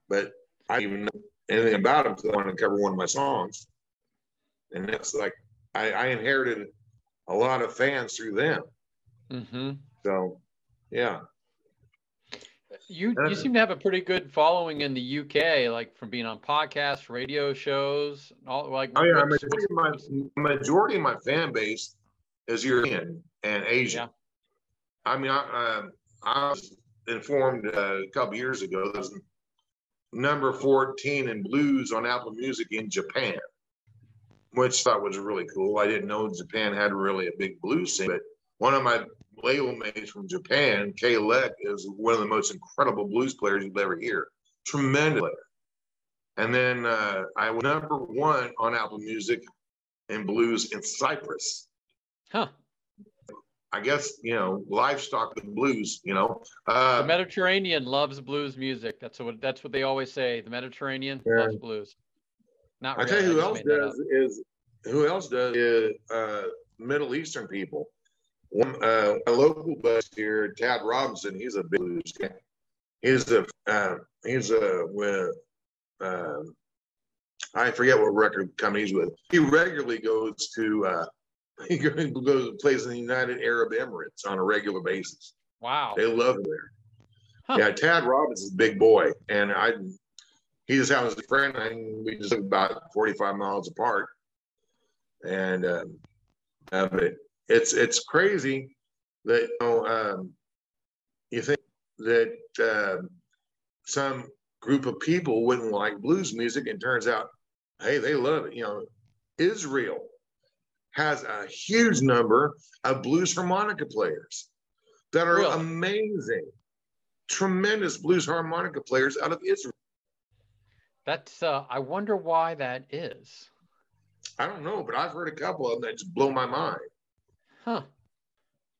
but I even know anything about them because I wanted to cover one of my songs. And that's like, I, I inherited a lot of fans through them. hmm So, yeah. You you seem to have a pretty good following in the UK, like from being on podcasts, radio shows, all like. Oh yeah, majority of my majority of my fan base is European and Asian. Yeah. I mean, I I was informed uh, a couple years ago there's number 14 in blues on Apple Music in Japan, which I thought was really cool. I didn't know Japan had really a big blues scene, but one of my label mates from Japan, Kay Leck, is one of the most incredible blues players you'll ever hear. Tremendous player. And then uh, I was number one on Apple Music in blues in Cyprus. Huh. I guess you know livestock and blues. You know, The uh, Mediterranean loves blues music. That's what that's what they always say. The Mediterranean Yeah. loves blues. Not I tell you who else does is who else does is uh, Middle Eastern people. One, uh, a local bus here, Tad Robinson. He's a blues guy. He's a uh, he's a with uh, I forget what record company he's with. He regularly goes to uh, he goes plays in the United Arab Emirates on a regular basis. Wow. They love it there. Huh. Yeah, Tad Robinson's a big boy, and I he just happens to be friend, and we just live about forty five miles apart. And um, uh, but it's it's crazy that you know um, you think that um, some group of people wouldn't like blues music, and turns out, hey, they love it. You know, Israel has a huge number of blues harmonica players that are Really? amazing, tremendous blues harmonica players out of Israel. That's uh I wonder why that is. I don't know, but I've heard a couple of them that just blow my mind. Huh.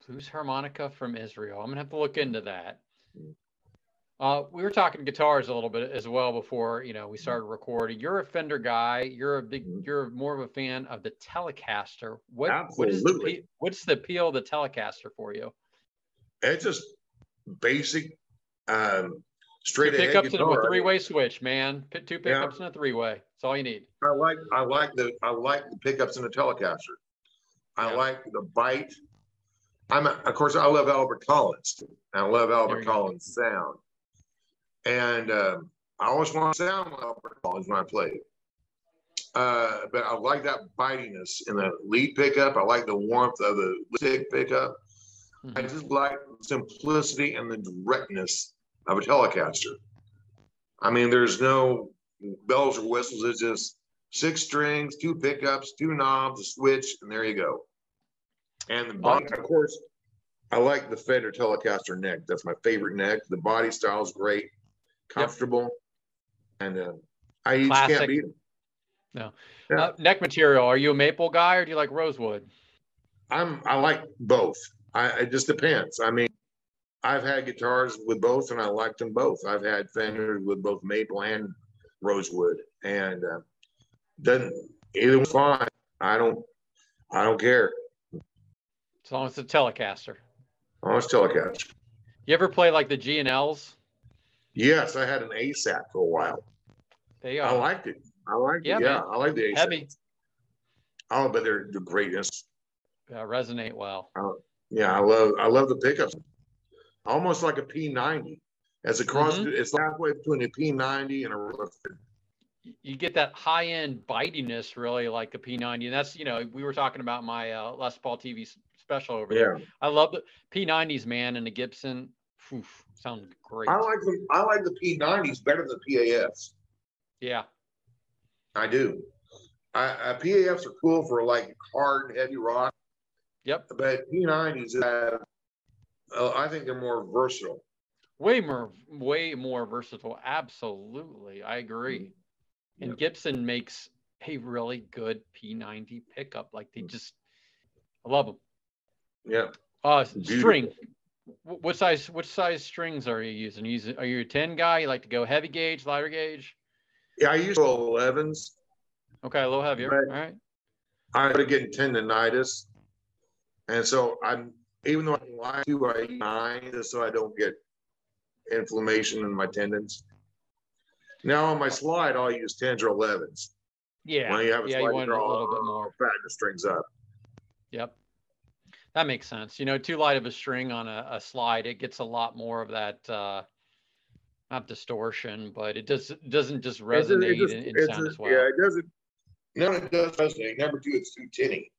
Blues harmonica from Israel. I'm gonna have to look into that. Uh, we were talking guitars a little bit as well before you know we started recording. You're a Fender guy. You're a big. Mhm. You're more of a fan of the Telecaster. What what is the, Absolutely. what's the appeal of the Telecaster for you? It's just basic, um, Two straight ahead pickups and a three-way switch, man. Two Yeah. pickups and a three-way. That's all you need. I like I like the I like the pickups in the Telecaster. I Yeah. like the bite. I'm a, of course I love Albert Collins. too. I love Albert you go. Collins sound, and um, I always want to sound like Albert Collins when I play. Uh, but I like that bitiness in the lead pickup. I like the warmth of the stick pickup. I Mhm. just like the simplicity and the directness of a Telecaster. I mean, there's no bells or whistles. It's just six strings, two pickups, two knobs, a switch, and there you go. And the body, of course, I like the Fender Telecaster neck. That's my favorite neck. The body style is great, comfortable, and uh, I just Classic. can't beat them. Yeah. Uh, neck material. Are you a maple guy or do you like rosewood? I'm I like both. I it just depends. I mean, I've had guitars with both, and I like them both. I've had Fenders with both maple and rosewood, and uh, doesn't either one's fine. I don't I don't care. As long as it's a Telecaster. As long Almost Telecaster. You ever play like the G and Ls? Yes, I had an ASAT for a while. They I are liked it. I liked Yeah, it. Yeah, man. I like the ASAT. heavy, Oh, but they're the greatness. uh, resonate well. Yeah, I love I love the pickups. Almost like a P90. As a cross, Mhm. it's halfway between a P90 and a You get that high end bitiness, really, like the P90. And that's, you know, we were talking about my uh, Les Paul TV special over there. I love the P90s, man, and the Gibson. Oof, sound great. I like the I like the P90s better than PAFs. yeah. I do. I, uh, PAFs are cool for like hard and heavy rock, Yep. but P90s have, uh, I think they're more versatile. Way more, way more versatile. Absolutely. I agree. And Yep. Gibson makes a really good P90 pickup. Like they just, I love them. Yeah. Uh, Beautiful. string. Wh- What size? What size strings are you using? Using? Are you a ten guy? You like to go heavy gauge, lighter gauge? Yeah, I use 11s. Okay, a little heavier. All right. I started getting tendonitis. And so I'm, even though I lie to, I eat nine just so I don't get inflammation in my tendons. Now on my slide, I'll use 10s or 11s. Yeah. When you have a yeah, slide you want a little bit more. Fatten the strings up. Yep. That makes sense. You know, too light of a string on a, a slide, it gets a lot more of that uh not distortion, but it does doesn't just It just- it resonate just- and, and it's sound a- as well. Yeah, it doesn't. No, it does resonate. Number two, it's too tinny.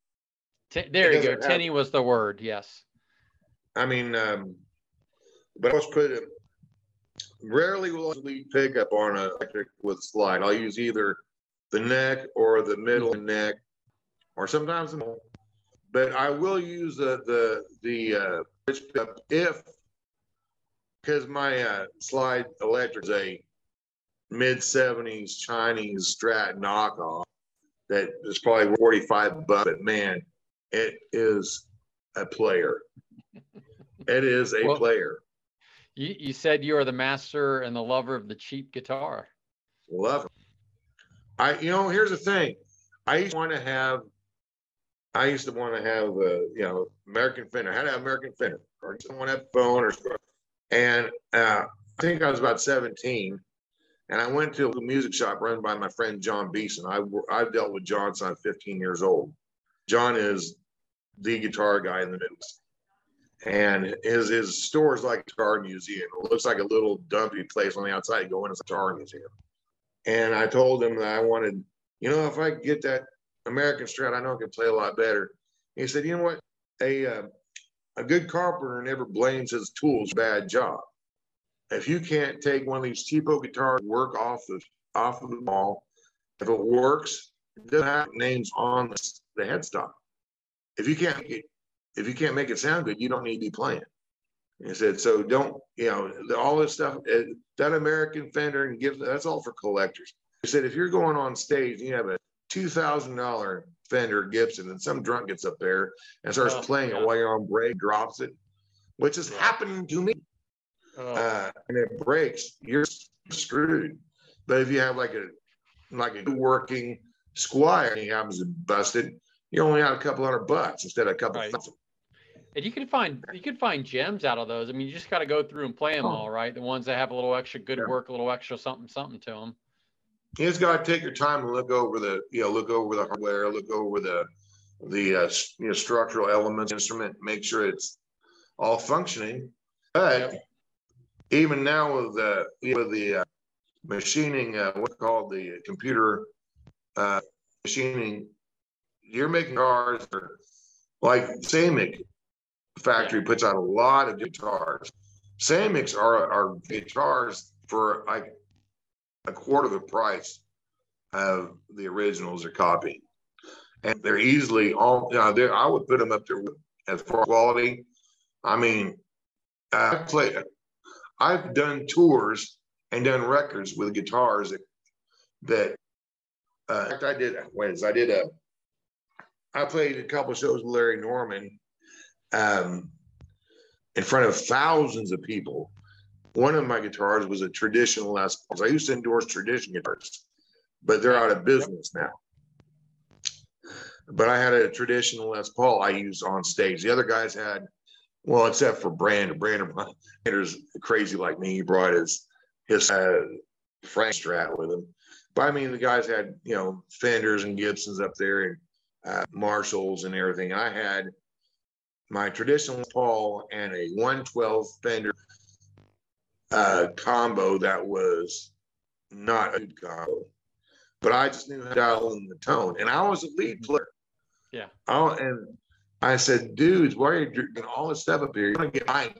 Ti- there you go. doesn't have- Tinny was the word. Yes. I mean, um, but I was put it. Rarely will I lead pickup on a electric with slide. I'll use either the neck or the middle neck, or sometimes the middle. But I will use the the the uh, pitch pickup if because my uh, slide electric is a mid seventies Chinese Strat knockoff that is probably forty five bucks. But man, it is a player. It is a Well- player. You you said you are the master and the lover of the cheap guitar. Love it. I, you know, here's the thing. I used to want to have, I used to want to have, a, you know, American Fender. I had an American Fender or someone had phone or, and uh, I think I was about 17, and I went to a music shop run by my friend John Beeson. I I've dealt with John since I'm 15 years old. John is the guitar guy in the Midwest. And his his store is like a guitar museum. It looks like a little dumpy place on the outside. You go in, it's a guitar museum. And I told him that I wanted, you know, if I could get that American Strat, I know I can play a lot better. He said, you know what? A uh, a good carpenter never blames his tools bad job. If you can't take one of these cheapo guitars, work off the off of the wall, if it works, it doesn't have names on the, the headstock. If you can't get, if you can't make it sound good, you don't need to be playing. He said, so don't, you know, all this stuff, uh, that American Fender and give, that's all for collectors. He said, if you're going on stage, and you have a two thousand dollar Fender Gibson, and some drunk gets up there and starts Oh, playing yeah. it while you're on break, drops it, which is happening to me, Oh, uh, and it breaks, you're screwed. But if you have like a like a working Squier and he happens to bust it, you only have a couple hundred bucks instead of a couple Right. thousand. and you can find you can find gems out of those. I mean, you just got to go through and play them Oh. all, right? The ones that have a little extra good Yeah. work, a little extra something something to them. You just got to take your time and look over the, you know, look over the hardware, look over the, the, uh, you know, structural elements, instrument, make sure it's all functioning. But even now with the, with the uh, machining, uh, what's called the computer, uh, machining, you're making cars like Samick factory puts out a lot of guitars. Samick's are, are guitars for like a quarter of the price of the originals they're copied. And they're easily all, you know, I would put them up there as far quality. I mean, I play, I've done tours and done records with guitars that, that, uh, in fact, I did, wait, I did a, I played a couple shows with Larry Norman, um, in front of thousands of people one of my guitars was a traditional Les Pauls. I used to endorse tradition guitars, but they're out of business now. But I had a traditional Les Paul I used on stage. The other guys had, well, except for Brandon. Brandon Brandon's crazy like me. He brought his his uh, Frank Strat with him. But I mean, the guys had you know Fenders and Gibsons up there and uh, Marshalls and everything. I had my traditional Paul and a 112 Fender uh, combo that was not a good combo. But I just knew how to dial in the tone. And I was a lead player. Yeah. Oh, and I said, dudes, why are you drinking all this stuff up here? You're gonna get mine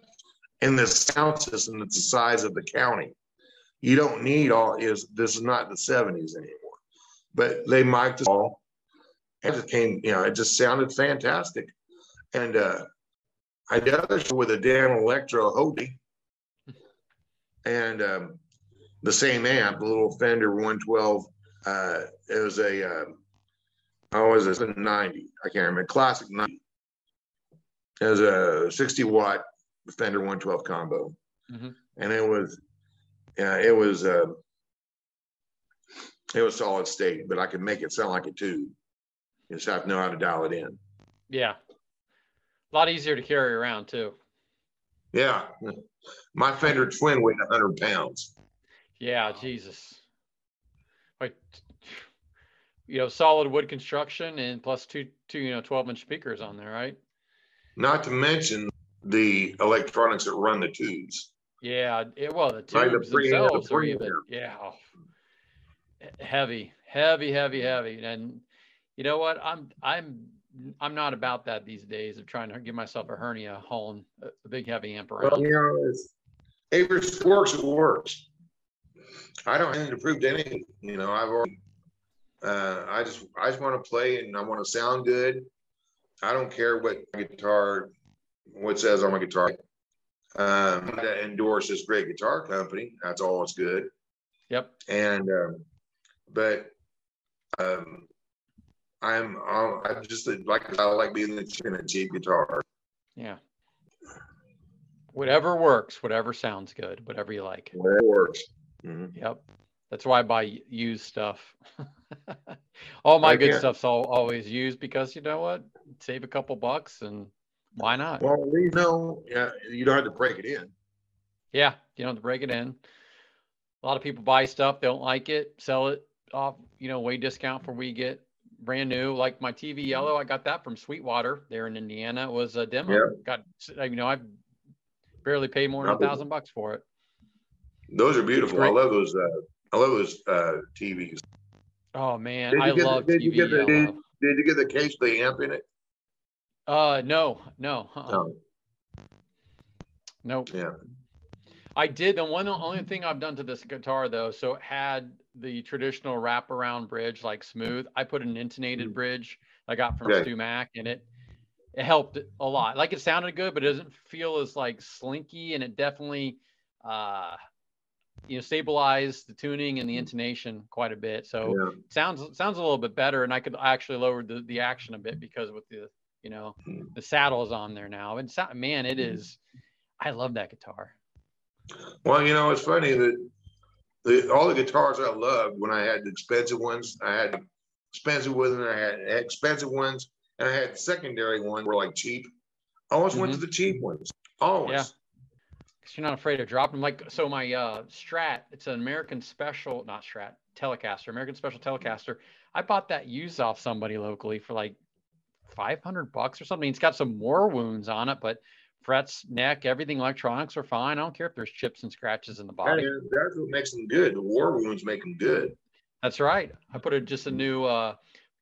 in this sound system that's the size of the county. You don't need all is this is not the 70s anymore. But they mic'd us all And it just came, you know, it just sounded fantastic. And uh, I did other show with a Danelectro Hobie and um, the same amp, a little Fender 112. Uh, it was a, oh, was it a 90? I can't remember, classic 90. It was a 60 watt Fender 112 combo. Mhm. And it was, yeah, it was, uh, it was solid state, but I could make it sound like a tube. You just have to know how to dial it in. Yeah. A lot easier to carry around too. Yeah. My Fender twin weighed 100 pounds. Yeah, Jesus. Like, you know, solid wood construction and plus two, two, you know, 12 inch speakers on there, right? Not to mention the electronics that run the tubes. Yeah. It, well, the Right, the tubes pre- the themselves are even, yeah. Heavy, heavy, heavy, heavy. And you know what? I'm, I'm, I'm not about that these days of trying to give myself a hernia hauling a, a big heavy amp around. Well, you know, it's, if it works, it works. I don't have to prove to anything. You know, I've already, uh, I just, I just want to play and I want to sound good. I don't care what guitar, what says on my guitar. Um, to endorse this great guitar company. That's all it's good. Yep. And, um, but, um, I'm, I'm I'm just like, I like being the in a cheap guitar. Yeah. Whatever works, whatever sounds good, whatever you like. It works. Mhm. Yep. That's why I buy used stuff. (laughs) All my I good stuff's all, always used because you know what? Save a couple bucks and why not? Well, at least know, yeah, you don't have to break it in. yeah, you don't have to break it in. A lot of people buy stuff, they don't like it, sell it off, you know, way discount for we get brand new. Like my TV yellow, I got that from Sweetwater there in Indiana. It was a demo. Yeah. Got you know, I barely paid more than a thousand bucks for it. Those are beautiful. I love those. Uh, I love those uh, TVs. Oh man, Did you I get the- love did you TV get the- yellow. Did you get the case with the amp in it? Uh, no, no, uh-uh. No. nope. Yeah. I did the one only thing I've done to this guitar though. So it had the traditional wraparound bridge, like smooth. I put an intonated bridge I got from Mm. Okay. StewMac, and it it helped a lot. Like it sounded good, but it doesn't feel as like slinky, and it definitely uh you know stabilized the tuning and the intonation quite a bit. So Yeah. sounds sounds a little bit better, and I could actually lower the the action a bit because with the you know Hmm. the saddle is on there now, and so, man, it is. I love that guitar. Well, you know, it's funny that the, all the guitars I loved when I had the expensive ones, I had expensive ones, and I had expensive ones, and I had secondary ones were like cheap. I always went to the cheap ones. Always. Yeah. Cause you're not afraid of dropping them. Like so, my uh, Strat, it's an American Special, not Strat, Telecaster, American Special Telecaster. I bought that used off somebody locally for like 500 bucks or something. It's got some more wounds on it, but frets, neck, everything, electronics are fine. I don't care if there's chips and scratches in the body. is- that's what makes them good. The war wounds make them good. That's right. I put a, just a new uh,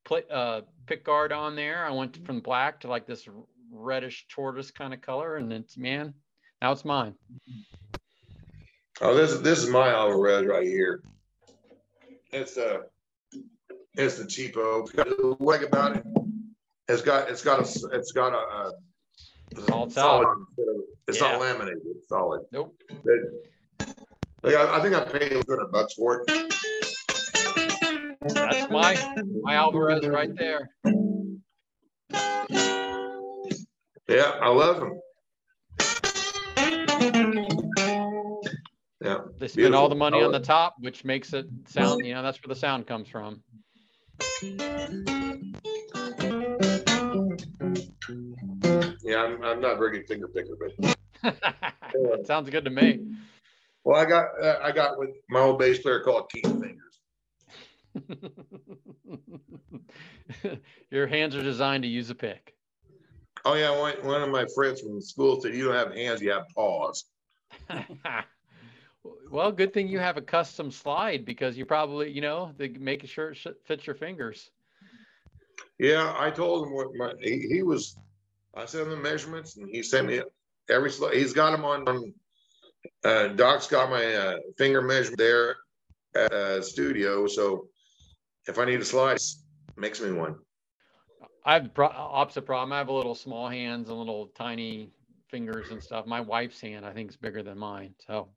play, uh, pick guard on there. I went from black to like this reddish tortoise kind of color, and it's man, now it's mine. Oh, this is this is my Alvarez right here. It's uh it's the cheapo. What about it, it's got it's got a it's got a, a Solid solid. It's Yeah. not laminated. It's solid. Nope. Like, I, I think I paid a hundred bucks for it. That's my my Alvarez right there. Yeah, I love him. Yeah, They spend all the money on the top, which makes it sound. You know, that's where the sound comes from. Yeah. I'm, I'm not very good finger picker, but (laughs) Sounds good to me. (clears throat) well, I got uh, I got with my old bass player called Keith Fingers. (laughs) Your hands are designed to use a pick. Oh yeah, one, one of my friends from school said you don't have hands, you have paws. (laughs) well, good thing you have a custom slide because you probably, you know, the making sure it fits your fingers. Yeah, I told him what my he, he was. I sent him the measurements, and he sent me every. He's got them on. on uh, Doc's got my uh, finger measurement there at uh, studio, so if I need a slide, makes me one. I have pro- opposite problem. I have a little small hands and little tiny fingers and stuff. My wife's hand, I think, is bigger than mine. So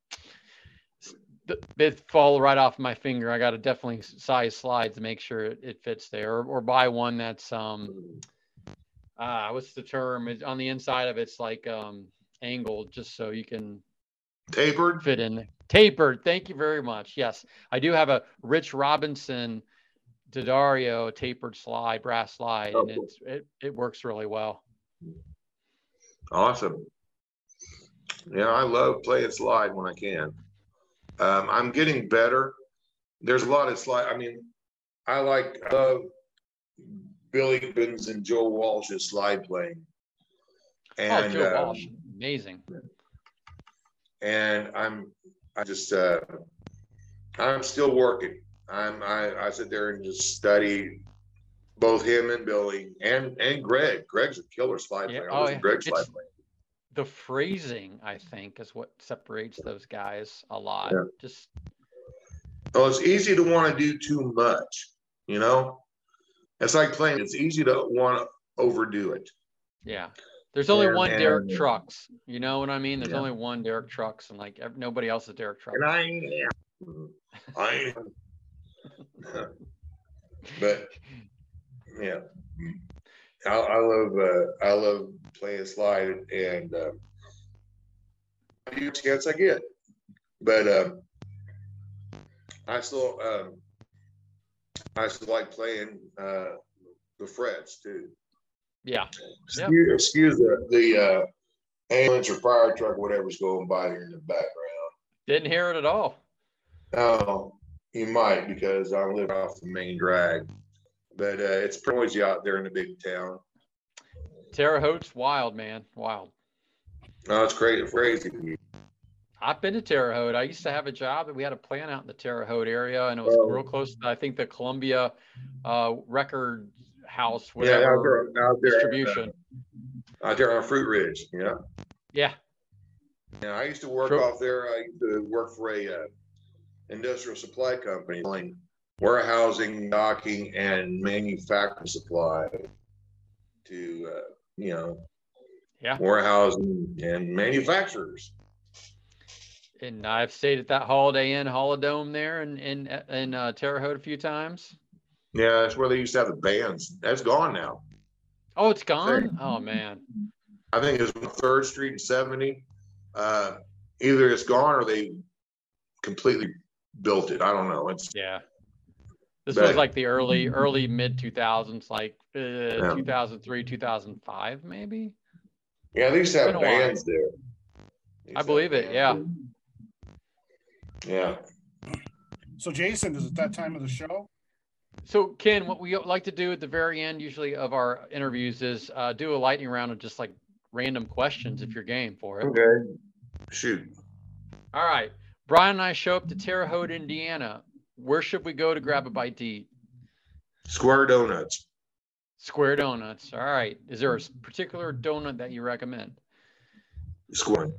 they fall right off my finger. I got to definitely size slides to make sure it, it fits there, or, or buy one that's um, ah, what's the term? It's on the inside of it's like um angled, just so you can Tapered. fit in. Tapered. Thank you very much. Yes, I do have a Rich Robinson D'Addario tapered slide, brass slide, and Oh. it's it it works really well. Awesome. Yeah, I love playing slide when I can. Um, I'm getting better. There's a lot of slide. I mean, I like I love Billy Gibbons and Joe Walsh's slide playing. And oh, Joe um, Walsh, amazing. and I'm I just uh I'm still working. I'm I, I sit there and just study both him and Billy and and Greg. Greg's a killer slide Yeah, player. oh, yeah. Greg's slide playing. The phrasing, I think, is what separates those guys a lot. Yeah. Just Well, it's easy to want to do too much, you know? It's like playing, it's easy to want to overdo it. yeah. There's only And- one Derek and- Trucks. You know what I mean? There's Yeah. only one Derek Trucks, and like nobody else is Derek Trucks. And I am. I am. (laughs) but yeah. I, I love uh, I love playing slide and uh, every chance I get. But um, I still um, I still like playing uh, the frets too. Yeah. Yep. Excuse, excuse the, the uh, ambulance or fire truck, whatever's going by here in the background. Didn't hear it at all. Oh, you might because I live off the main drag, but uh, it's pretty noisy out there in the big town. Terre Haute's wild, man. Wild. No, it's crazy, crazy. I've been to Terre Haute. I used to have a job that we had a plant out in the Terre Haute area, and it was Oh. real close to, I think, the Columbia uh, record house, Yeah, out there, out there, distribution. uh, out there on Fruitridge. Yeah, Yeah. yeah. I used to work Sure. off there. I used to work for a uh, industrial supply company, selling warehousing, docking, and manufacturing supply to uh, you know Yeah. warehousing and manufacturers. And I've stayed at that Holiday Inn Holidome there in in in uh, Terre Haute a few times. Yeah, that's where they used to have the bands. That's gone now. Oh, it's gone. Oh man. I think it's Third Street and 70. Uh, either it's gone or they completely built it. I don't know. It's Yeah. This But- was like the early early mid 2000s, like uh, 2003, 2005, maybe. yeah, they used to have Been a while. bands there. They used to I believe it, Yeah. there. Yeah. So, Jason, is it that time of the show? So, Ken, what we like to do at the very end, usually of our interviews, is uh, do a lightning round of just like random questions if you're game for it. Okay. Shoot. All right. Brian and I show up to Terre Haute, Indiana. Where should we go to grab a bite to eat? Square Donuts. Square Donuts. All right. Is there a particular donut that you recommend? Square.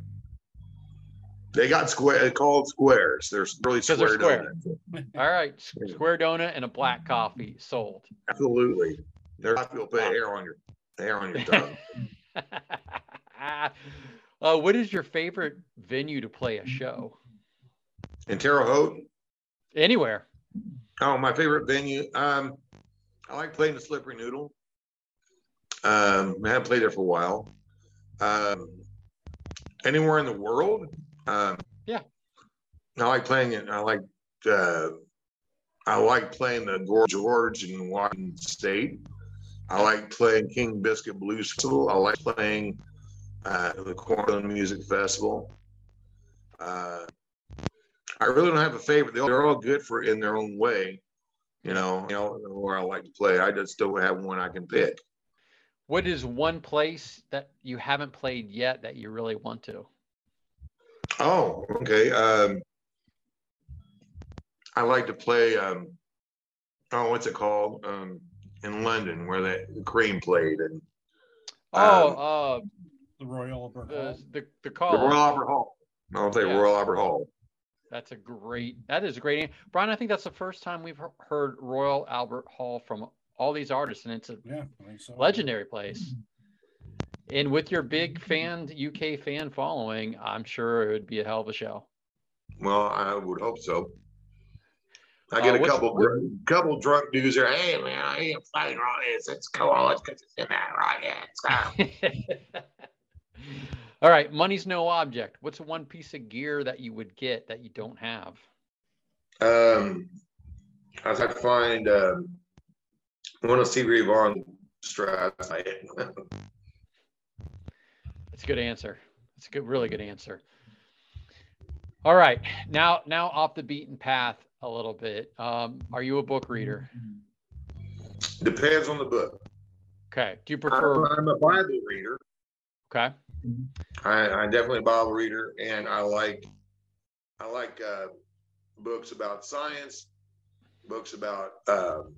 They got square called squares. There's really 'Cause they're square, square. donuts. (laughs) All right. Square donut and a black coffee sold. Absolutely. There's I feel put hair on your hair on your tongue. (laughs) uh, what is your favorite venue to play a show? In Terre Haute, Anywhere. Oh, my favorite venue. Um, I like playing the Slippery Noodle. Um, I haven't played there for a while. Um, anywhere in the world. Um, Yeah. I like playing it. I like. Uh, I like playing the Gorge in Washington State. I like playing King Biscuit Blues Festival. I like playing uh, the Cornell Music Festival. Uh, I really don't have a favorite. They're they're all good for in their own way. You know, you know where I like to play. I just don't have one I can pick. What is one place that you haven't played yet that you really want to? Oh, okay. Um, I like to play. Um, oh, what's it called? Um, in London, where that Cream played, and Oh, Um, uh, The Royal Albert the Hall. the, the the call. Royal Albert Hall. I'll say Yeah. Royal Albert Hall. That's a great. That is a great. Brian, I think that's the first time we've heard Royal Albert Hall from all these artists, and it's a Yeah, I think so. legendary place. And with your big (laughs) fan UK fan following, I'm sure it would be a hell of a show. Well, I would hope so. I Uh, get a couple drunk, couple drunk dudes there. Hey man, I ain't fighting on this. Let's go on. Let's get this in there, right? Yeah, let's. (laughs) All right, money's no object. What's one piece of gear that you would get that you don't have? Um, I was like to find um, one of Stevie Ray Vaughan straps. (laughs) That's a good answer. That's a good, really good answer. All right, now now off the beaten path a little bit. Um, are you a book reader? Depends on the book. Okay. Do you prefer? I'm, a Bible reader. Okay. I, I'm definitely a Bible reader, and I like I like uh, books about science, books about um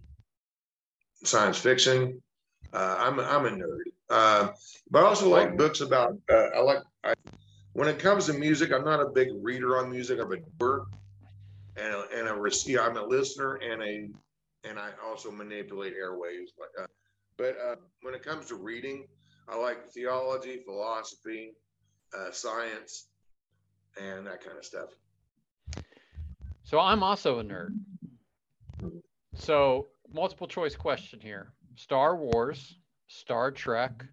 science fiction. Uh, I'm I'm a nerd, uh, but I also like books about. Uh, I like I, when it comes to music. I'm not a big reader on music. I'm a doer, and a, and a receiver. I'm a listener and a and I also manipulate airwaves. Like, uh, but uh, when it comes to reading, I like theology, philosophy, uh, science, and that kind of stuff. So I'm also a nerd. So multiple choice question here: Star Wars, Star Trek,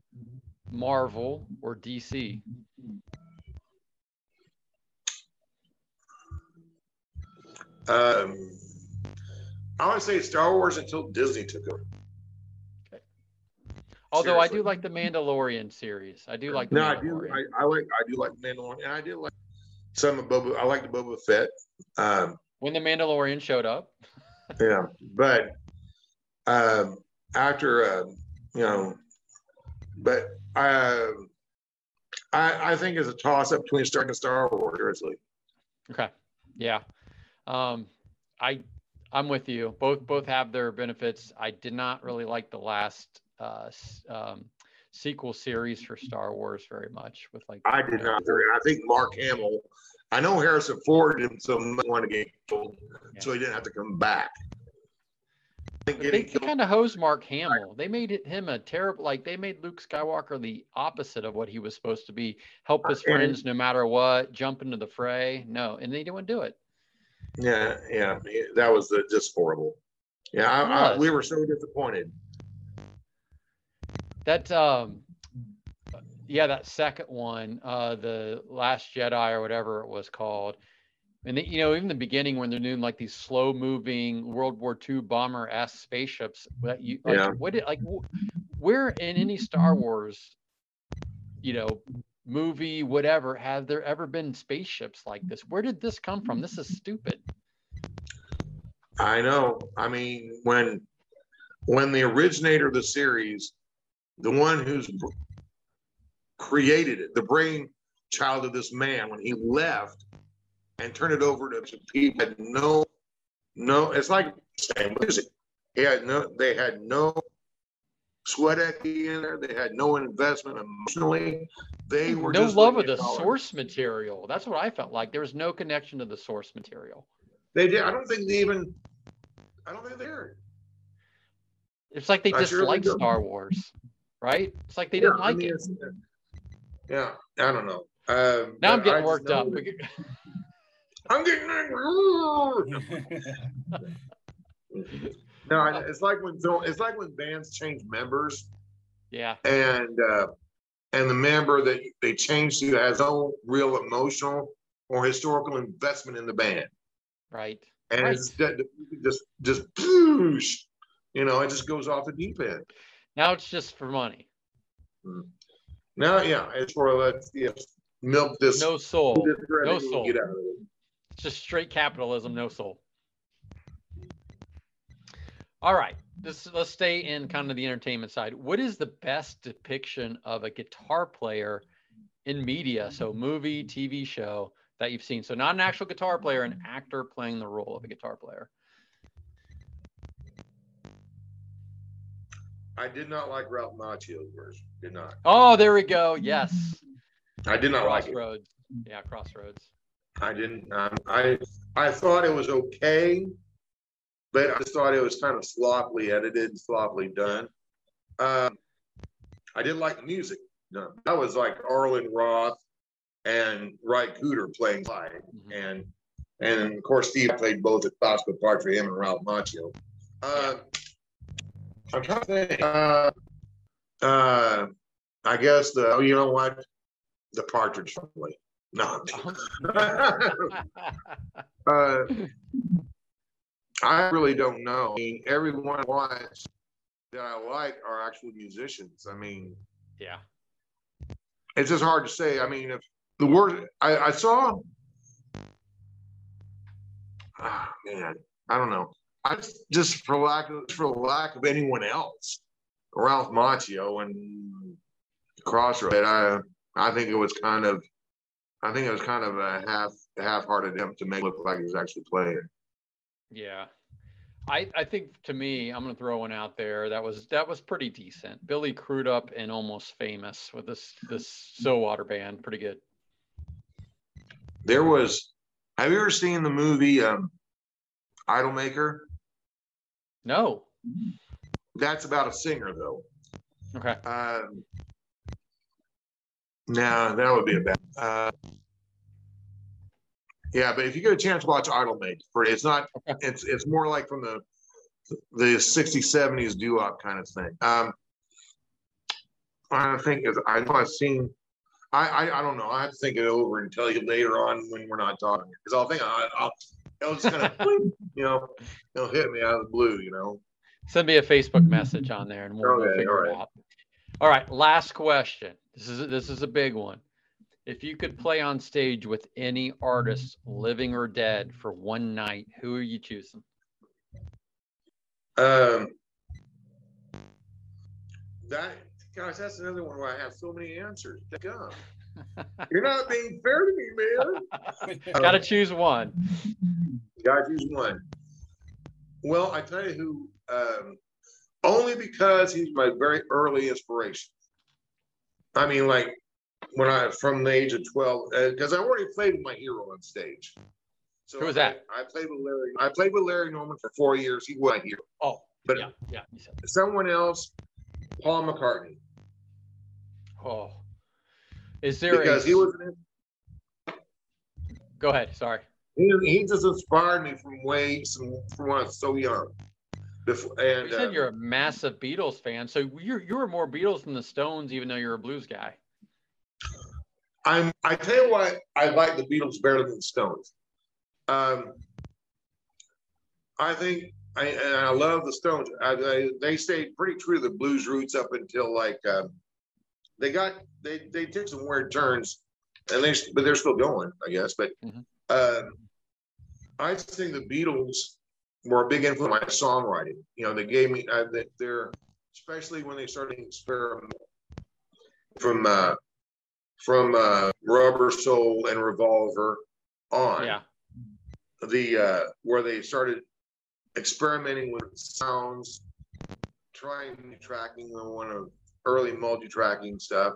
Marvel, or DC? Um, I to say Star Wars until Disney took over. Although I do like the Mandalorian series. I do like the No, I do. Mandalorian. I, I like. I do like Mandalorian, and I do like some of Boba. I like the Boba Fett. Um, when the Mandalorian showed up. yeah, but um, after uh, you know, but uh, I I think it's a toss up between Star and Star Wars. Seriously, Okay. Yeah. Um, I I'm with you. Both both have their benefits. I did not really like the last uh, um, sequel series for Star Wars very much. With like I did not. I think Mark Hamill. I know Harrison Ford didn't so much want to get killed, so he didn't have to come back. I think But They, they kind of hosed Mark Hamill. They made him a terrible, like they made Luke Skywalker the opposite of what he was supposed to be. Help his friends no matter what, jump into the fray. No, and they didn't do it. Yeah, yeah, that was uh, just horrible. Yeah, I, I, we were so disappointed. That um yeah, that second one, uh the Last Jedi or whatever it was called. And you know, even the beginning when they're doing like these slow moving World War II bomber ass spaceships that you like Yeah. what did like where in any Star Wars, you know, movie, whatever, have there ever been spaceships like this? Where did this come from? This is stupid. I know. I mean, when when the originator of the series, the one who's created it, the brain child of this man, when he left and turn it over to, to people, had no, no. It's like saying music. He had no. They had no sweat equity in there. They had no investment emotionally. They were no just love of the dollars. source material. That's what I felt like. There was no connection to the source material. They did. I don't think they even. I don't think they're. It's like they disliked sure dislike. Star Wars, right? It's like they didn't Yeah, I like mean, it. Yeah, I don't know. Um, Now I'm but I getting worked up. (laughs) I'm getting angry. (laughs) No, it's like when it's like when bands change members yeah, and uh, and the member that they change to has no real emotional or historical investment in the band, right. and Right. it's just just you know, it just goes off the deep end. Now it's just for money. Now, yeah, it's for let's yeah, milk this. No soul. this no soul. Get out of it. It's just straight capitalism, no soul. All right. This let's stay in kind of the entertainment side. What is the best depiction of a guitar player in media? So movie, TV show that you've seen. So not an actual guitar player, an actor playing the role of a guitar player. I did not like Ralph Macchio's version. Did not. Oh, there we go. Yes. I did not like it. Crossroads. Yeah, Crossroads. I didn't. Um, I I thought it was okay, but I just thought it was kind of sloppily edited, and sloppily done. Um, I didn't like the music. No, that was like Arlen Roth and Ry Cooder playing live, Mhm. and and of course Steve played both at possible part for him and Ralph Macchio. Uh, I'm trying to think. Uh, uh, I guess the oh, you know what, the Partridge Family. No, (laughs) uh, I really don't know. I mean, everyone I watch that I like are actual musicians. I mean, yeah. it's just hard to say. I mean, if the word I, I saw, ah, man, I don't know. I just, just for lack of for lack of anyone else, Ralph Macchio and Crossroad. I I think it was kind of, I think it was kind of a half half-hearted attempt to make it look like he was actually playing. Yeah. I, I think to me, I'm gonna throw one out there. That was that was pretty decent. Billy Crudup and Almost Famous with this this Stillwater band, pretty good. There was. Have you ever seen the movie um, Idolmaker? No. That's about a singer, though. Okay. Um, no, that would be a bad. Uh, yeah, but if you get a chance to watch Idolmaker, for it's not. It's it's more like from the the 60s, 70s doo-wop kind of thing. Um, I don't think is I know I've seen. I, I I don't know. I have to think it over and tell you later on when we're not talking because I'll think I, I'll it'll just kind of (laughs) you know it'll hit me out of the blue. You know. Send me a Facebook message on there and we'll, we'll Okay, figure all it out. All right, last question. This is this is a big one. If you could play on stage with any artist, living or dead, for one night, who are you choosing? Um, that guys, that's another one where I have so many answers. God, (laughs) you're not being fair to me, man. (laughs) Got to choose one. Gotta choose one. Well, I tell you who. Um, only because he's my very early inspiration. I mean, like when I from the age of twelve, uh, because I already played with my hero on stage. So Who was that? I, played with Larry. I played with Larry Norman for four years. He was my hero. Oh, But yeah, yeah. someone else, Paul McCartney, Oh, is there because a? he was an Go ahead. Sorry. he, he just inspired me from way from, from when I was so young. Before, and You said uh, you're a massive Beatles fan, so you're you were more Beatles than the Stones, even though you're a blues guy. I'm. I tell you what, I like the Beatles better than the Stones. Um, I think, I, and I love the Stones. I, I, they stayed pretty true to the blues roots up until like um, they got they they took some weird turns, and they but they're still going, I guess. But Mhm. um, I think the Beatles were a big influence on my songwriting. You know, they gave me uh, they, they're especially when they started experimenting from uh, from uh, Rubber Soul and Revolver on Yeah. the uh, where they started experimenting with sounds, trying new tracking on one of early multi-tracking stuff,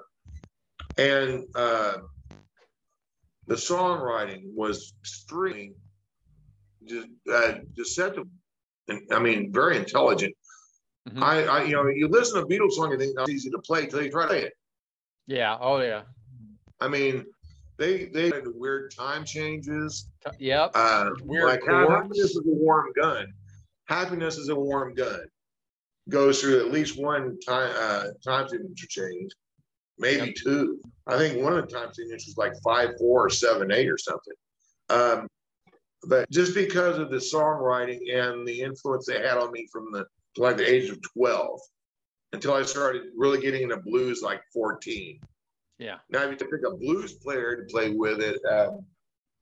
and uh, the songwriting was extremely de- uh, deceptive, and I mean very intelligent. Mhm. I, I, you know, you listen to Beatles song, you think it's easy to play till you try to play it. Yeah. Oh yeah. I mean, they they had weird time changes. Yep. Uh, Weird like happiness is a warm gun. Happiness is a warm gun. Goes through at least one time uh, time signature change, maybe Yep. two. I think one of the time signatures was like five four or seven eight or something. Um, but just because of the songwriting and the influence they had on me from the like the age of twelve until I started really getting into blues like fourteen. Yeah. Now, if you pick a blues player to play with it, um,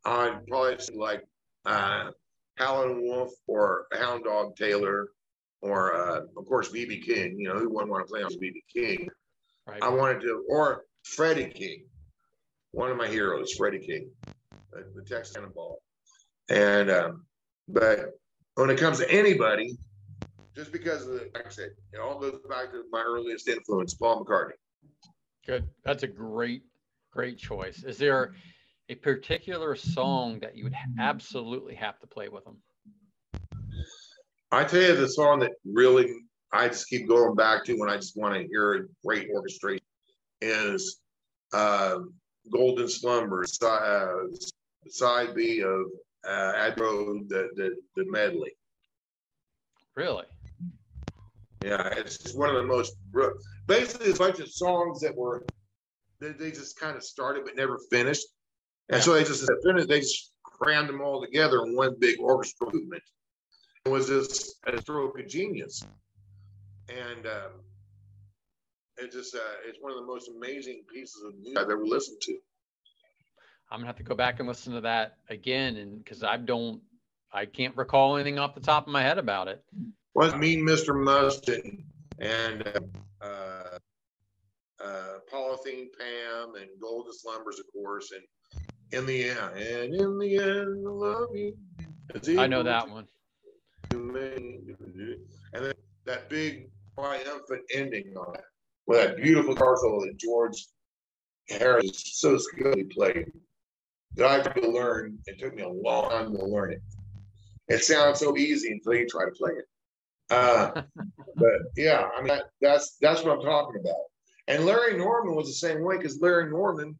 I'd probably say like uh, Howlin' Wolf or Hound Dog Taylor, or uh, of course BB King. You know, who wouldn't want to play on BB King? Right. I wanted to, or Freddie King, one of my heroes, Freddie King, uh, the Texas Cannonball. And um, but when it comes to anybody, just because of the, like I said, it all goes back to my earliest influence, Paul McCartney. Good. That's a great, great choice. Is there a particular song that you would absolutely have to play with them? I tell you, the song that really I just keep going back to when I just want to hear a great orchestration is uh, Golden Slumber, uh, side B of uh, Abbey Road, the, the, the medley. Really? Yeah, it's just one of the most basically it's a bunch of songs that were they, they just kind of started but never finished, and yeah. so they just finished. They just crammed them all together in one big orchestral movement. It was just a stroke of genius, and um, it just uh, it's one of the most amazing pieces of music I've ever listened to. I'm gonna have to go back and listen to that again, and because I don't, I can't recall anything off the top of my head about it. Was Mean Mr. Mustard, and uh, uh, uh, Polythene Pam and Golden Slumbers, of course, and in the end, and in the end, I love you. I know that one. And then that big triumphant ending on it with that beautiful guitar solo that George Harrison so skillfully played that I had to learn. It took me a long time to learn it. It sounds so easy until you try to play it. Uh, (laughs) but yeah, I mean that, that's that's what I'm talking about. And Larry Norman was the same way because Larry Norman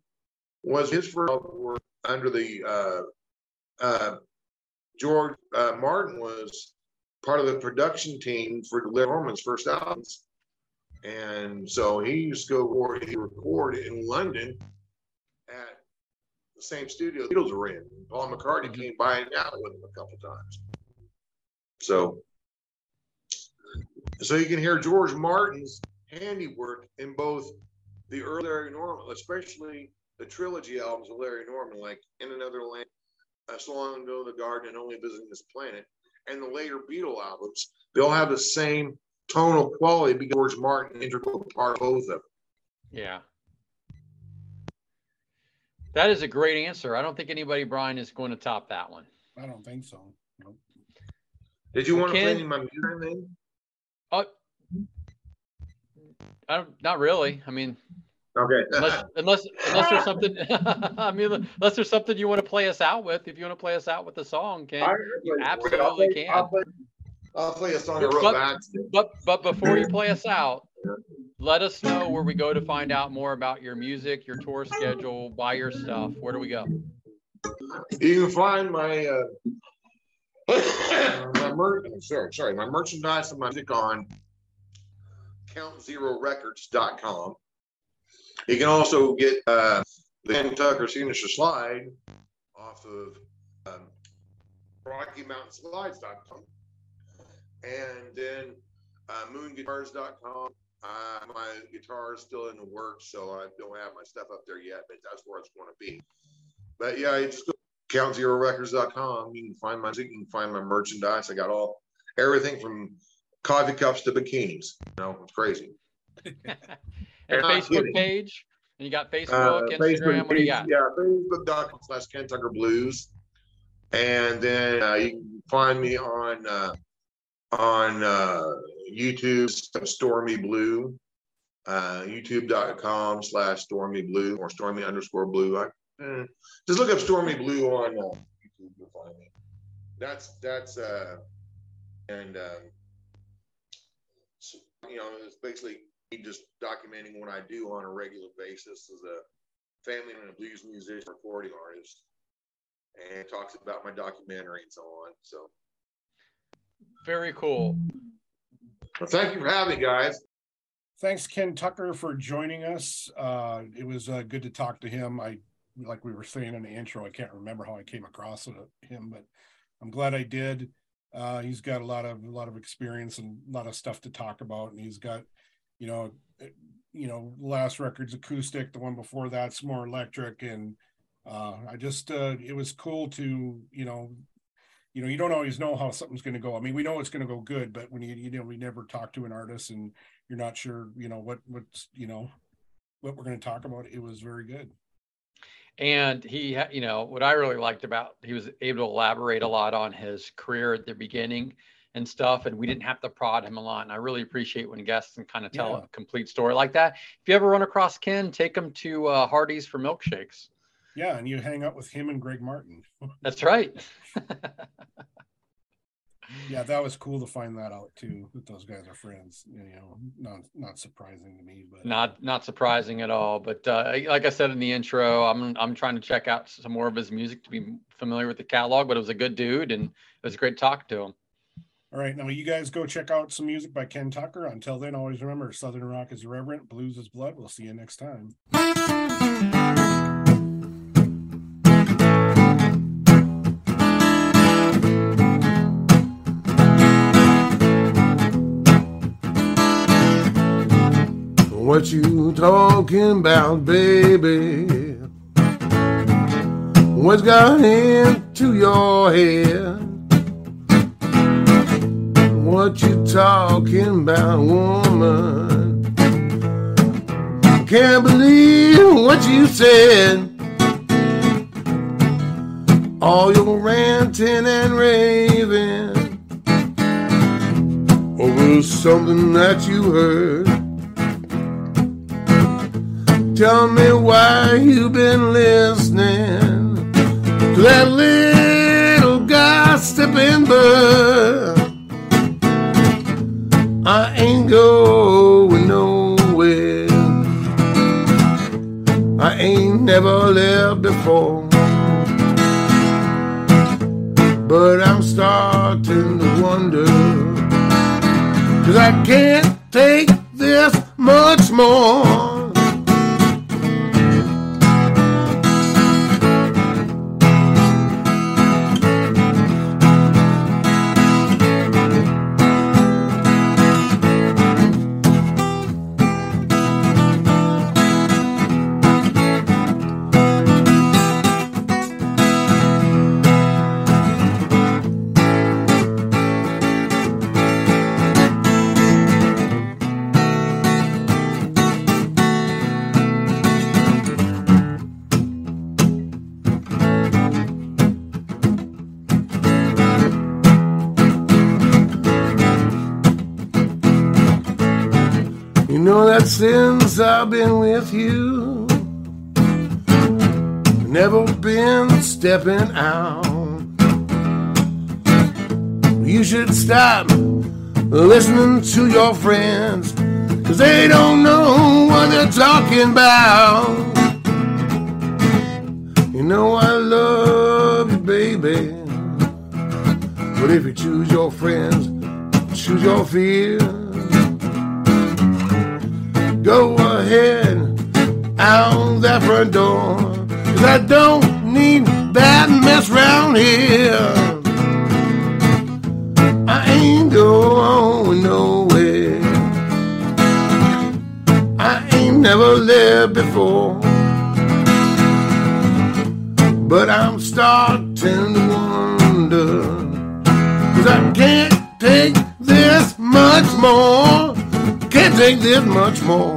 was his first work under the uh, uh, George uh, Martin was part of the production team for Larry Norman's first albums. And so he used to go he record in London the same studio the Beatles were in. Paul McCartney mm-hmm. came by and out with him a couple times. So so you can hear George Martin's handiwork in both the early Larry Norman, especially the trilogy albums of Larry Norman, like In Another Land, So Long Ago in the Garden, and Only Visiting This Planet, and the later Beatle albums. They all have the same tonal quality because George Martin integral part of both of them. Yeah. That is a great answer. I don't think anybody, Brian, is going to top that one. I don't think so. Nope. Did you want to play any of my music then? Oh, uh, I don't, not really. I mean, okay. unless, unless, unless there's something, (laughs) I mean, unless there's something you want to play us out with. If you want to play us out with the song, Ken, you absolutely I'll play, can. I'll play, I'll play a song I wrote but, back. But, but before you play us out, let us know where we go to find out more about your music, your tour schedule, buy your stuff. Where do we go? You can find my uh, (coughs) my mer- sorry, sorry, my merchandise and my music on countzerorecords.com. You can also get uh, the Tucker signature slide off of um, RockyMountainSlides.com. And then uh, moonguitars.com. Uh, my guitar is still in the works, so I don't have my stuff up there yet, but that's where it's going to be. But yeah, you just go countzerorecords.com. You can find my music, you can find my merchandise. I got all everything from coffee cups to bikinis. You know, it's crazy. (laughs) and Facebook kidding. page. And you got Facebook, uh, Instagram. Facebook, what do you got? Yeah, Facebook.com slash Ken Tucker Blues. And then uh, you can find me on uh, on uh, YouTube, Stormy Blue, uh, youtube.com slash Stormy Blue or Stormy underscore Blue. I Mm. Just look up Stormy Blue on uh, YouTube. You'll find me. That's that's uh, and um, so, you know it's basically me just documenting what I do on a regular basis as a family and a blues musician, recording artist, and talks about my documentary and so on. So very cool. Well, thank you for having me, guys. Thanks, Ken Tucker, for joining us. Uh, it was uh, good to talk to him. I like we were saying in the intro, I can't remember how I came across him, but I'm glad I did. Uh, he's got a lot of a lot of experience and a lot of stuff to talk about, and he's got, you know, you know, last record's acoustic. The one before that's more electric, and uh, I just uh, it was cool to you know, you know, you don't always know how something's going to go. I mean, we know it's going to go good, but when you you know we never talk to an artist and you're not sure, you know, what what's you know what we're going to talk about. It was very good and he you know what i really liked about he was able to elaborate a lot on his career at the beginning and stuff and we didn't have to prod him a lot and i really appreciate when guests can kind of tell yeah. a complete story like that if you ever run across ken take him to uh, hardy's for milkshakes yeah and you hang out with him and greg martin (laughs) that's right (laughs) Yeah, that was cool to find that out too. That those guys are friends. You know, not not surprising to me, but Not not surprising at all. But uh, like I said in the intro, I'm I'm trying to check out some more of his music to be familiar with the catalog. But it was a good dude, and it was great talking to him. All right, now you guys go check out some music by Ken Tucker. Until then, always remember Southern rock is irreverent, blues is blood. We'll see you next time. What you talking about, baby? What's got into your head? What you talking about, woman? Can't believe what you said. All your ranting and raving over something that you heard. Tell me why you've been listening to that little gossiping bird. I ain't going nowhere. I ain't never left before. But I'm starting to wonder. Cause I can't take this much more. I've been with you, never been stepping out. You should stop listening to your friends, cause they don't know what they're talking about. You know I love you, baby. But if you choose your friends, choose your fears. Go ahead out that front door. Cause I don't need that mess round here. I ain't going nowhere. I ain't never lived before. But I'm starting to wonder. Cause I can't take this much more. Can't take this much more.